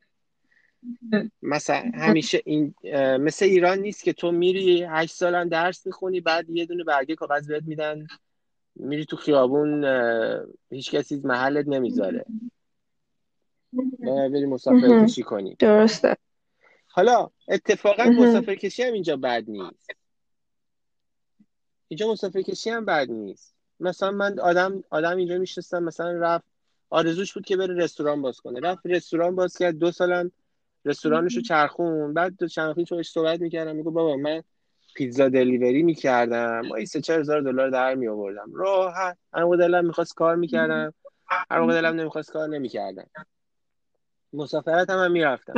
مثلا همیشه این مثل ایران نیست که تو میری هشت سالم درس می‌خونی بعد یه دونه برگه کاغذ بهت میدن میری تو خیابون هیچ کسی محلت نمی‌ذاره. بری مسافر کشی کنی. درسته. حالا اتفاقا مسافر کشی هم اینجا بد نیست. اینجا مسافر کشی هم بد نیست. مثلا من آدم آدم اینجا میشستم مثلا رفت آرزوش بود که بره رستوران باز کنه. رفت رستوران باز کرد دو سالم رستورانش رو چرخون بعد دو چند وقتی صحبت می‌کردم میگو بابا من پیتزا دلیوری می‌کردم. ما سه چهار هزار دلار در می آوردم راحت. هر موقع دلم می‌خواست کار می‌کردم. هر موقع دلم نمی‌خواست کار نمی‌کردم. مسافرت هم, هم می‌رفتم.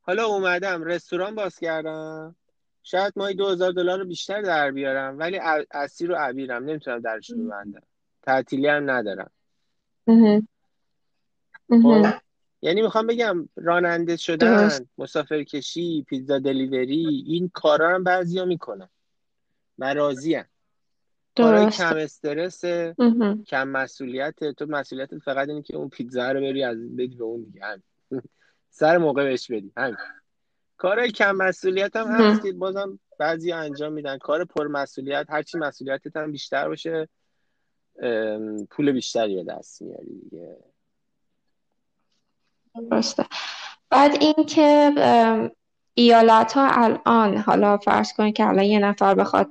حالا اومدم رستوران باز کردم. شاید ماهی دو هزار دلار رو بیشتر در بیارم ولی اسیر و عبیرم. نمی‌تونم درش ببندم. تعطیلی هم ندارم. خب یعنی می‌خوام بگم راننده شدن مسافر کشی پیتزا دلیوری این کارا هم بعضیا می‌کنن. و راضی کارهای کم استرس کم مسئولیت. تو مسئولیت فقط اینه که اون پیتزا رو بری از بدی به اون دیگه. سر موقع بهش بدی. همین. کارهای کم مسئولیت هم هست که بازم بعضی انجام میدن. کار پر مسئولیت هرچی مسئولیتت هم بیشتر باشه پول بیشتری به دست میاری دیگه. درسته. بعد اینکه ایالت ها الان حالا فرض کنید که الان یه نفر بخواد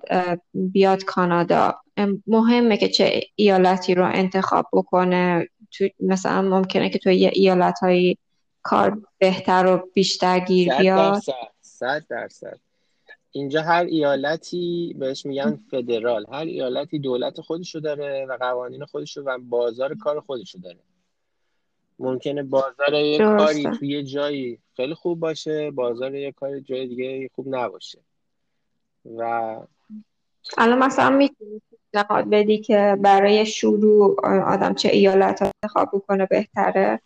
بیاد کانادا مهمه که چه ایالتی رو انتخاب بکنه. تو مثلا ممکنه که تو یه ایالت های کار بهتر و بیشتر گیر بیاد. صد درصد. اینجا هر ایالتی بهش میگن فدرال. هر ایالتی دولت خودشو داره و قوانین خودشو و بازار کار خودشو داره. ممکنه بازار یه کاری توی جایی خیلی خوب باشه بازار یه کاری جای دیگه خوب نباشه. و الان مثلا می‌تونی پیشنهاد بدی که برای شروع آدم چه ایالت انتخاب بکنه بهتره؟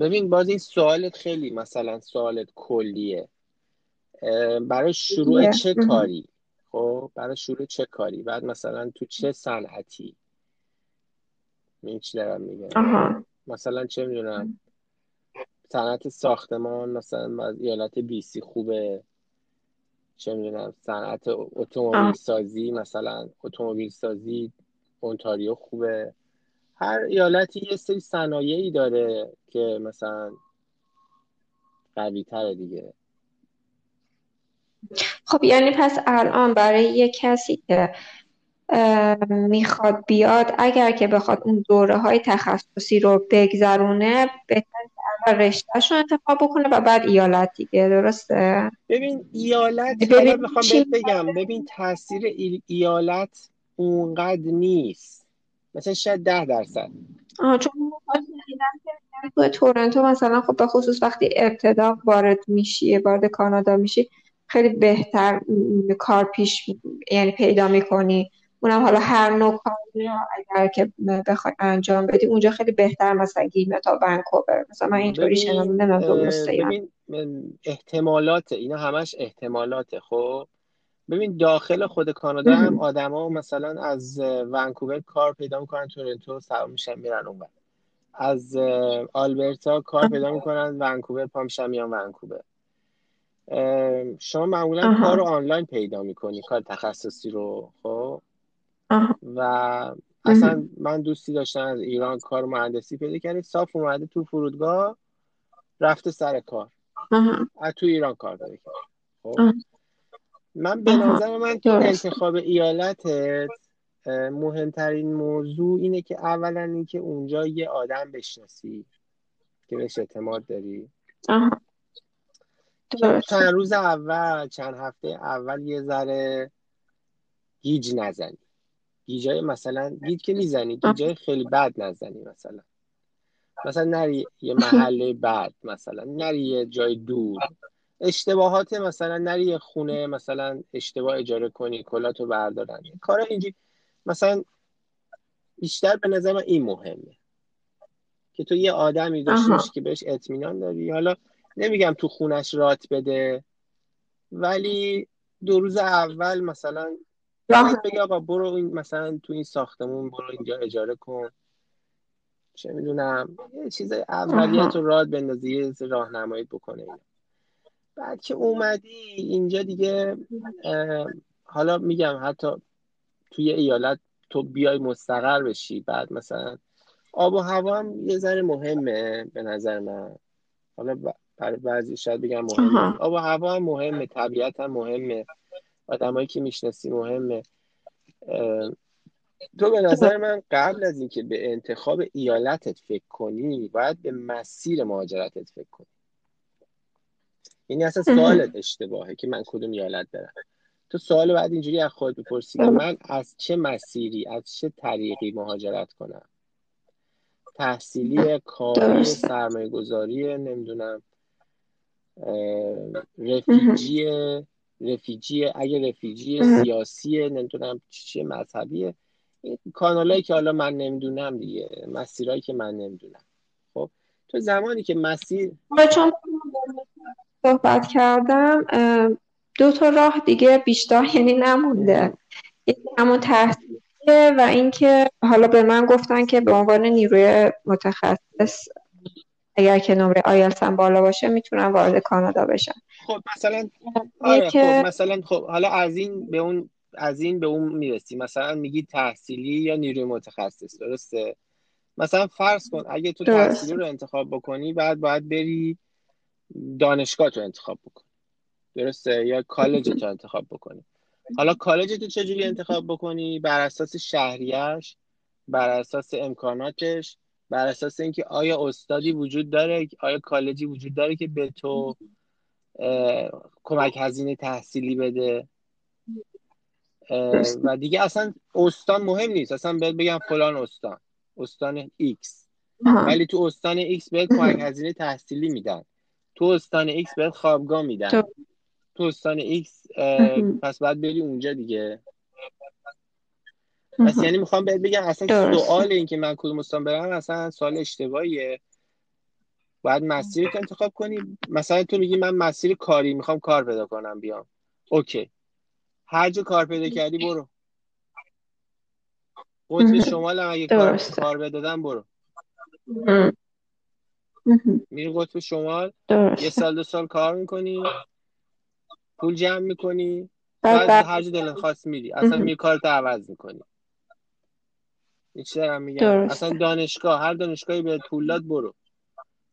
ببین باز این سوالت خیلی مثلا سوالت کلیه. برای شروع چه کاری؟ خب برای شروع چه کاری؟ بعد مثلا تو چه صنعتی؟ این چی دارم میگم؟ مثلا چه می‌دونم؟ صنعت ساختمان مثلا ایالت بیسی خوبه. چه می‌دونم؟ صنعت اتومبیل سازی مثلا اتومبیل سازی اونتاریو خوبه. هر ایالتی یه سری صنایعی داره که مثلا قوی تره دیگه. خب یعنی پس الان برای یه کسی که می‌خواد بیاد اگر که بخواد اون دوره های تخصصی رو بگذرونه بهتر اول رشتهش رو انتخاب بکنه و بعد ایالت دیگه درسته؟ ببین ایالت ببین می‌خوام بگم ببین تاثیر ایالت اونقدر نیست. مثلا شاید ده درصد. آه چون تو تورنتو مثلا خب به خصوص وقتی ابتدا وارد میشی وارد کانادا میشی خیلی بهتر کار پیش یعنی پیدا می‌کنی. اونم حالا هر نوع کاری اگر که بخوای انجام بدی اونجا خیلی بهتر مثلا گیمه تا ونکوور. مثلا من اینطوری شنیدم ببین احتمالات اینا همش احتمالاته خب؟ ببین داخل خود کانادا هم آدما مثلا از ونکوور کار پیدا می‌کنن تورنتو سوار میشن میرن اونور از آلبرتا کار پیدا می‌کنن ونکوور پا میشن میان ونکوور. شما معمولا کار رو آنلاین پیدا می‌کنی کار تخصصی رو خب؟ و اصلا من دوستی داشتم از ایران کار مهندسی پیدا کرده صاف اومده تو فرودگاه رفته سر کار. از تو ایران کار کرد. خب؟ من به نظر من تو انتخاب ایالتت مهمترین موضوع اینه که اولا اینکه اونجا یه آدم بشناسی که بهش اعتماد داری. چند روز اول چند هفته اول یه ذره گیج نزنی. گیجای مثلا گیج که می‌زنی گیجای خیلی بد نزنی مثلا. مثلا نری یه محله بد مثلا نری یه جای دور. اشتباهات مثلا نری یه خونه مثلا اشتباه اجاره کنی کلاتو بردارن. کارا اینجی مثلا بیشتر به نظر من این مهمه. که تو یه آدمی داشته باشی که بهش اطمینان داری. حالا نمیگم تو خونش رات بده ولی دو روز اول مثلا بگی آقا برو این مثلا تو این ساختمون برو اینجا اجاره کن. چه می‌دونم یه چیز اولیت رو راد بندازی یه راهنمایی بکنه. اینا. بعد که اومدی اینجا دیگه حالا میگم حتی توی ایالت تو بیای مستقر بشی. بعد مثلا آب و هوا هم یه ذره مهمه به نظر من. حالا برای بعضی شاید بگم مهمه. آب و هوا هم مهمه طبیعت هم مهمه. آدمایی که می‌شناسی مهمه. تو به نظر من قبل از اینکه به انتخاب ایالتت فکر کنی باید به مسیر مهاجرتت فکر کنی. یعنی اصلا سوالت اشتباهه که من کدوم ایالت برم تو سوال بعد اینجوری از خود بپرسی من از چه مسیری از چه طریقی مهاجرت کنم؟ تحصیلی کاری سرمایه گذاری نمی‌دونم رفیجی رفیجی اگه رفیجی سیاسی نمی‌دونم چیه مذهبیه این کانالایی که حالا من نمی‌دونم دیگه مسیرهایی که من نمی‌دونم. خب تو زمانی که مسیر چون صحبت کردم دو تا راه دیگه بیشتر یعنی نمونده. یکی همون تحصیلیه و اینکه حالا به من گفتن که به عنوان نیروی متخصص اگر که نمره آیلتس هم بالا باشه می‌تونم وارد کانادا بشم. خب مثلا آره خب مثلا خب حالا از این به اون از این به اون می‌رسی. مثلا میگی تحصیلی یا نیروی متخصص درسته؟ مثلا فرض کن اگه تو تحصیلی رو انتخاب بکنی بعد باید بری دانشگاه تو انتخاب بکنی. درسته؟ یا کالج تو انتخاب بکنی. حالا کالج تو چجوری انتخاب بکنی؟ بر اساس شهریش بر اساس امکاناتش بر اساس اینکه آیا استادی وجود داره آیا کالجی وجود داره که به تو کمک هزینه تحصیلی بده؟ و دیگه اصلا استان مهم نیست. اصلا بهت بگم فلان استان. استان X. ولی تو استان X بهت کمک هزینه تحصیلی میدن. تو استان X بهت خوابگاه میدن. تو. استان X پس باید بری اونجا دیگه. پس یعنی می‌خوام بهت بگم اصلا سوال این که من کدوم استان برم اصلا سوال اشتباهیه. باید مسیری که انتخاب کنی. مثلا تو میگی من مسیر کاری می‌خوام کار پیدا کنم بیام. اوکی. هر جا کار پیدا کردی برو. قطب شمال هم اگه کار, کار بدادن برو. میری قطب شمال یه سال دو سال کار می‌کنی پول جمع می‌کنی بعد هر جا دلت خواست میری. اصلا میری کارت عوض می‌کنی. دارم میگم. اصلا دانشگاه هر دانشگاهی به پول داد برو.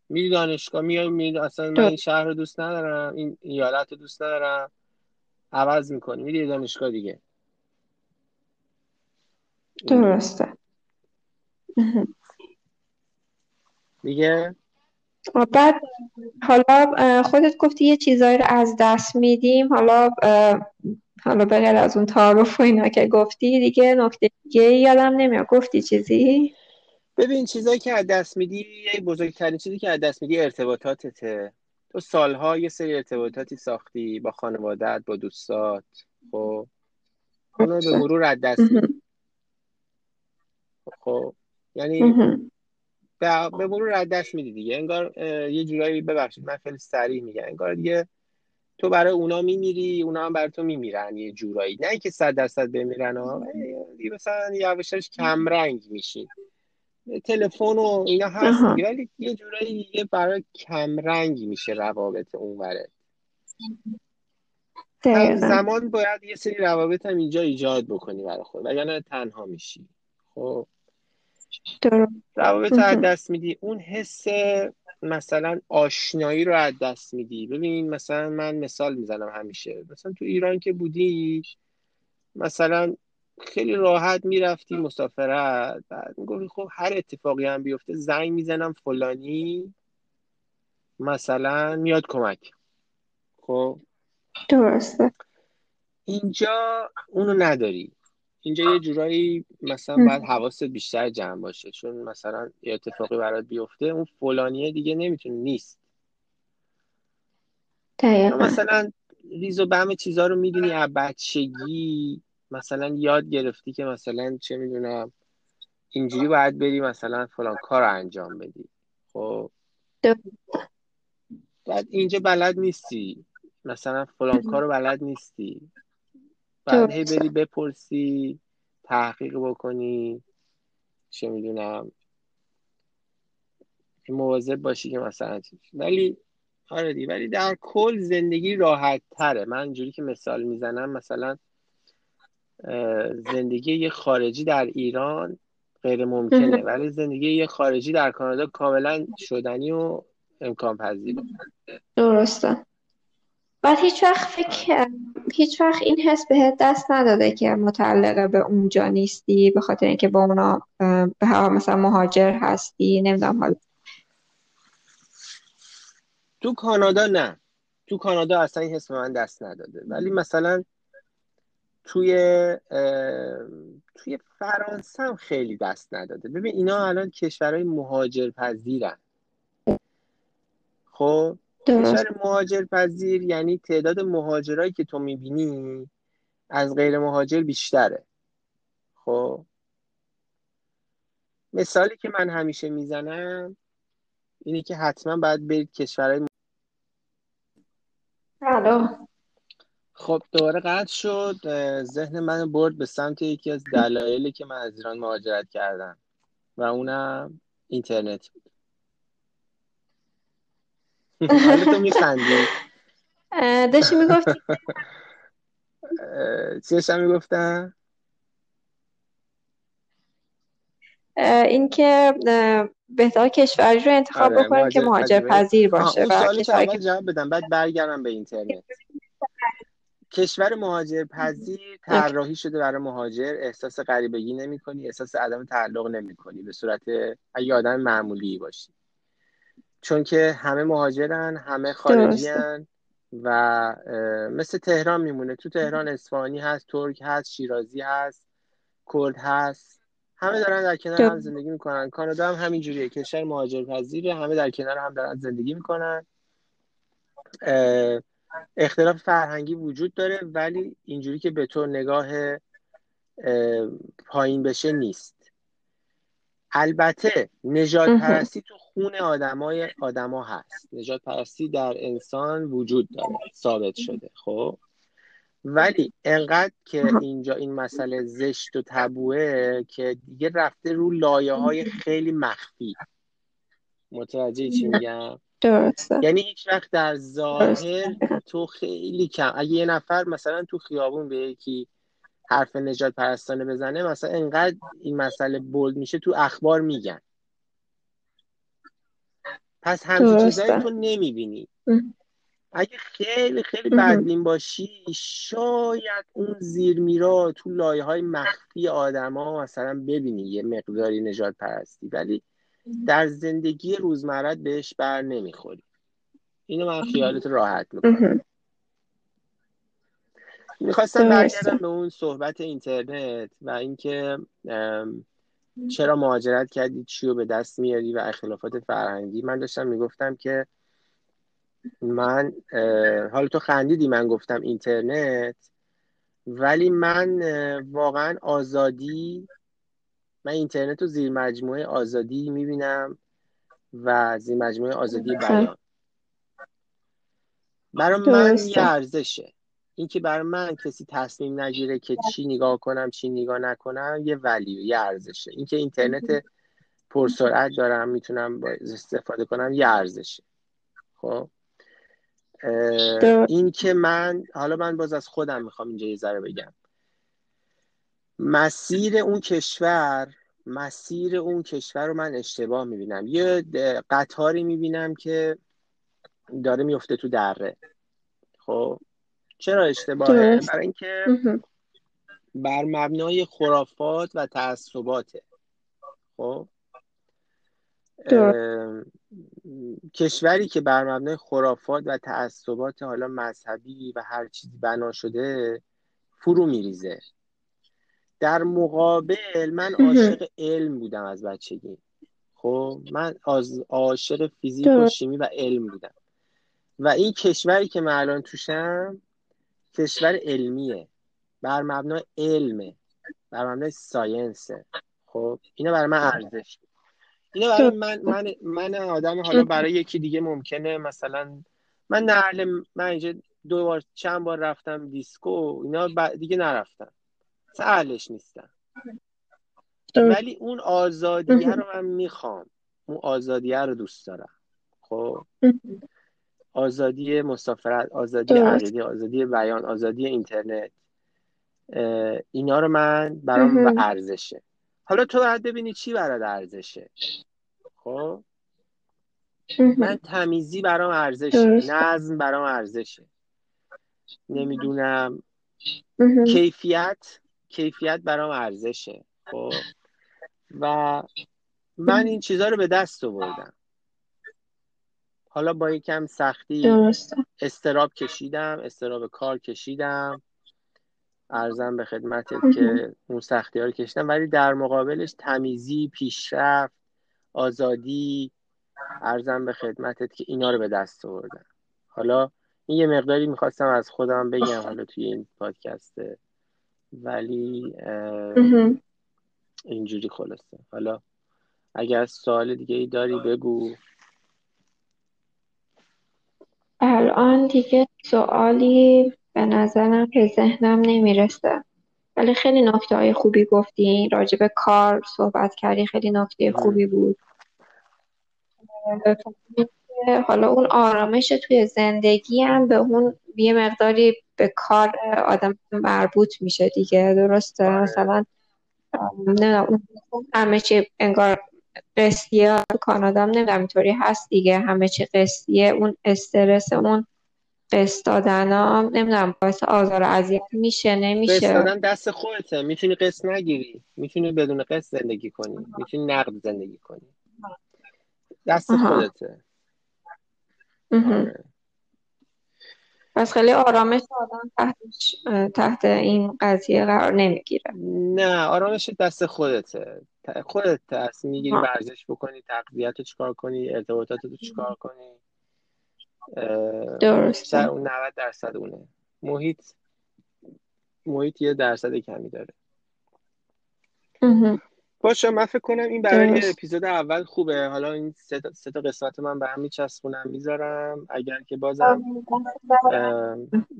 میری دانشگاه میای میری اصلا من این شهر رو دوست ندارم این ایالت رو دوست ندارم. عوض می‌کنی. میری دانشگاه دیگه. درسته. دیگه بعد حالا خودت گفتی یه چیزایی رو از دست میدیم. حالا حالا بغیر از اون تعارف و اینا که گفتی دیگه نکته دیگه یادم نمیاد. گفتی چیزی؟ ببین چیزایی که از دست میدی یه بزرگترین چیزی که از دست میدی ارتباطاتته. تو سالها یه سری ارتباطاتی ساختی با خانوادت با دوستات خب؟ اونو به مرور از دست میدی. خب؟ یعنی به مرور از دست میدی دیگه. انگار یه جورایی ببخشید من خیلی سریع میگم. انگار دیگه تو برای اونا میمیری اونا هم برای تو میمیرن یه جورایی. نه اینکه صد درصد بمیرن ها مثلا یواشش کم رنگ میشین. تلفن و اینا هست دیگه ولی یه جورایی یه برای کم رنگی میشه روابط اونوره. زمان باید یه سری روابط هم اینجا ایجاد بکنی برای خود وگرنه تنها میشی. خب. روابط از دست میدی. اون حس مثلا آشنایی رو از دست میدی. ببین مثلا من مثال می‌زنم همیشه. مثلا تو ایران که بودی مثلا خیلی راحت می‌رفتی مسافرت. بعد می‌گفتی خب هر اتفاقی هم بیفته زنگ می‌زنم فلانی مثلا میاد کمک. خب؟ درسته. اینجا اونو نداری. اینجا یه جورایی مثلا باید حواست بیشتر جمع باشه چون مثلا یه اتفاقی برات بیفته اون فلانیه دیگه نمی‌تونه نیست. مثلا ریز و بم چیزا رو می‌دونی از بچگی مثلا یاد گرفتی که مثلا چه می‌دونم اینجوری باید بری مثلا فلان کار رو انجام بدی. خب؟ بعد اینجا بلد نیستی. مثلا فلان کار رو بلد نیستی. بعد هی بری بپرسی تحقیق بکنی. چه می‌دونم. مواظب باشی که مثلا ولی آره دی ولی در کل زندگی راحت تره من اینجوری که مثال می‌زنم مثلا زندگی یه خارجی در ایران غیر ممکنه. ولی زندگی یه خارجی در کانادا کاملا شدنی و امکان پذیره درسته. بعد هیچ وقت فکر هیچ وقت این حس بهت دست نداده که متعلقه به اونجا نیستی به خاطر اینکه با اونا به مثلا مهاجر هستی نمی‌دونم حالا. تو کانادا نه. تو کانادا اصلا این حس به من دست نداده. ولی مثلا توی توی فرانسه هم خیلی دست نداده. ببین اینا الان کشورهای مهاجر پذیرن خب؟ کشور مهاجر پذیر یعنی تعداد مهاجرایی که تو می‌بینی از غیر مهاجر بیشتره. خب؟ مثالی که من همیشه می‌زنم اینه که حتما باید برید کشورهای خب دوباره قطع شد. ذهن من برد به سمت یکی از دلایلی که من از ایران مهاجرت کردم و اونم اینترنت بود. حالا تو میخندی. داشتی می‌گفتی؟ چی داشتم می‌گفتم اینکه بهتر کشوری رو انتخاب آره، بکنیم که مهاجر پذیر باشه و کشوری که جواب بدم بعد برگردم به اینترنت. کشور مهاجر پذیر طراحی شده برای مهاجر احساس غریبگی نمی کنی احساس عدم تعلق نمی کنی به صورت اگه آدم معمولی باشی. چون که همه مهاجرن همه خارجیان و مثل تهران میمونه. تو تهران اصفهانی هست ترک هست شیرازی هست کرد هست. همه دارن در کنار هم زندگی می‌کنن. کانادا هم همین جوریه کشور مهاجر پذیره همه در کنار هم دارن زندگی می‌کنن. اختلاف فرهنگی وجود داره ولی اینجوری که به تو نگاه پایین بشه نیست. البته نجات پرستی تو خون آدمای آدما هست. نجات پرستی در انسان وجود داره ثابت شده خب؟ ولی انقدر که اینجا این مسئله زشت و تبوه که دیگه رفته رو لایه های خیلی مخفی. متوجه چی میگم؟ درسته. یعنی هیچ وقت در ظاهر تو خیلی کم. اگه یه نفر مثلا تو خیابون به یکی حرف نجات پرستانه بزنه مثلا انقدر این مسئله بولد میشه تو اخبار میگن. پس همچین چیزایی تو نمی‌بینی. اگه خیلی خیلی بدبین باشی شاید اون زیر میرا تو لایه های مخفی آدما مثلا ببینی یه مقداری نجات پرستی ولی در زندگی روزمرت بهش بر نمی‌خوری. اینو من خیالت راحت می‌کنم. می‌خواستم برگردم به اون صحبت اینترنت و اینکه چرا مهاجرت کردی؟ چی رو به دست میاری؟ و اختلافات فرهنگی. من داشتم می‌گفتم که من حالا تو خندیدی من گفتم اینترنت ولی من واقعا آزادی من اینترنت رو زیر مجموعه آزادی می‌بینم و زیر مجموعه آزادی خب. بیان. برای من یه ارزشه. اینکه برای من کسی تصمیم نگیره که چی نگاه کنم چی نگاه نکنم یه ولیو یه ارزشه. اینکه اینترنت پرسرعت دارم می‌تونم استفاده کنم یه ارزشه. خب؟ این که من حالا من باز از خودم می‌خوام اینجا یه ذره بگم. مسیر اون کشور مسیر اون کشور رو من اشتباه می‌بینم. یه قطاری می‌بینم که داره میفته تو دره. خب؟ چرا اشتباهه؟ برای اینکه بر مبنای خرافات و تعصباته. خب؟ کشوری که بر مبنای خرافات و تعصبات حالا مذهبی و هر چیزی بنا شده فرو میریزه. در مقابل من عاشق علم بودم از بچگی. خب؟ من از عاشق فیزیک و شیمی و علم بودم. و این کشوری که من الان توشم کشور علمیه. بر مبنای علمه بر مبنای ساینسه خب اینا برای من ارزش. اینا برای من من من آدم حالا برای یکی دیگه ممکنه مثلا من نه من اینجا دو بار چند بار رفتم دیسکو اینا دیگه نرفتم اهلش نیستم ولی اون آزادیه رو من می‌خوام. اون آزادیه رو دوست دارم. خب؟ آزادی مسافرت آزادی عقیده آزادی بیان آزادی اینترنت اینا رو من برام ارزشه حالا تو باید ببینی چی برات ارزشه خب؟ من تمیزی برام ارزشه نظم برام ارزشه نمی‌دونم. کیفیت کیفیت برام ارزشه خب؟ و من این چیزها رو به دست آوردم. حالا با یکم سختی استراب کشیدم استراب کار کشیدم. ارزم به خدمتت که اون سختی ها رو کشیدم. ولی در مقابلش تمیزی پیشرفت آزادی ارزم به خدمتت که اینا رو به دست آوردم. حالا این یه مقداری می‌خواستم از خودم بگم حالا توی این پادکسته ولی اینجوری خلاصه. حالا اگر سوال دیگه ای داری بگو. الان دیگه سوالی به نظرم به ذهنم نمی‌رسه. ولی خیلی نکته های خوبی گفتی. راجع به کار صحبت کردی خیلی نکته خوبی بود. حالا اون آرامش توی زندگی هم به اون یه مقداری به کار آدم مربوط میشه دیگه. درسته؟ آره. مثلا نمی‌دونم همه چی انگار قسطیه تو کانادا هم نمی‌دونم اینطوری هست دیگه. همه چی قسطیه اون استرس اون قسط دادن ها نمی‌دونم باعث آزار و اذیت میشه نمیشه. قسط دادن دست خودته. می‌تونی قسط نگیری. می‌تونی بدون قسط زندگی کنی. می‌تونی نقد زندگی کنی. دست خودته. آره. پس خیلی آرامش آدم تحت, تحت این قضیه قرار نمی‌گیره. نه آرامش دست خودته. خودت تصمیم می‌گیری ورزش بکنی تقویت رو چیکار کنی ارتباطات رو چیکار کنی؟ درست اون 90 درصد اونه. محیط محیط یه درصد کمی داره. باشه من فکر کنم این برای اپیزود اول خوبه. حالا این سه تا قسمت من به هم میچسبونم می‌ذارم. اگر که بازم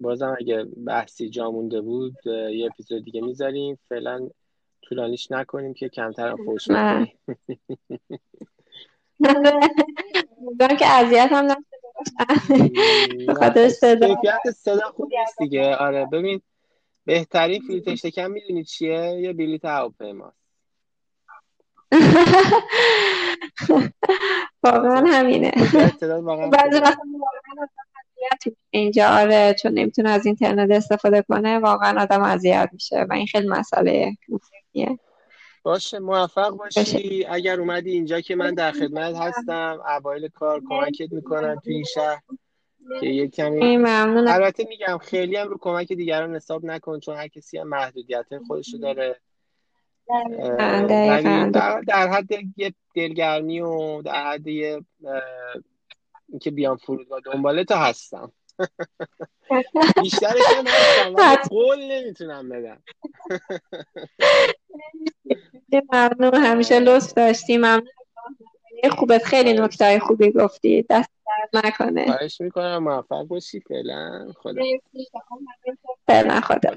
بازم اگه بحثی جا مونده بود یه اپیزود دیگه می‌ذاریم. فعلا طولانیش نکنیم که کمتر هم فوش که اذیت هم خاطر صدا. صدا خوب نیست دیگه. آره ببین بهترین فیلتر شکم می‌دونی چیه؟ یه بلیت هواپیماست. واقعا همینه. بعضی اینجا آره چون نمی‌تونه از اینترنت استفاده کنه واقعا آدم اذیت میشه و این خیلی مسئله. باشه موفق باشی. اگر اومدی اینجا که من در خدمت هستم اوایل کار کمکت می‌کنم تو این شهر که یه کمی البته میگم خیلی هم رو کمک دیگران حساب نکن چون هر کسی هم محدودیت خودشو داره. در, در حد یه دلگرمی و در حد یه اینکه بیام فرودگاه دنباله تو هستم. بیشترش هم قول نمی‌تونم بدم. ممنون. همیشه لطف داشتی. ممنون. خوبت. خیلی نکته خوبی گفتی. دست درد نکنه. خواهش می‌کنم. موفق باشی. فعلا. خدا فعلا خدا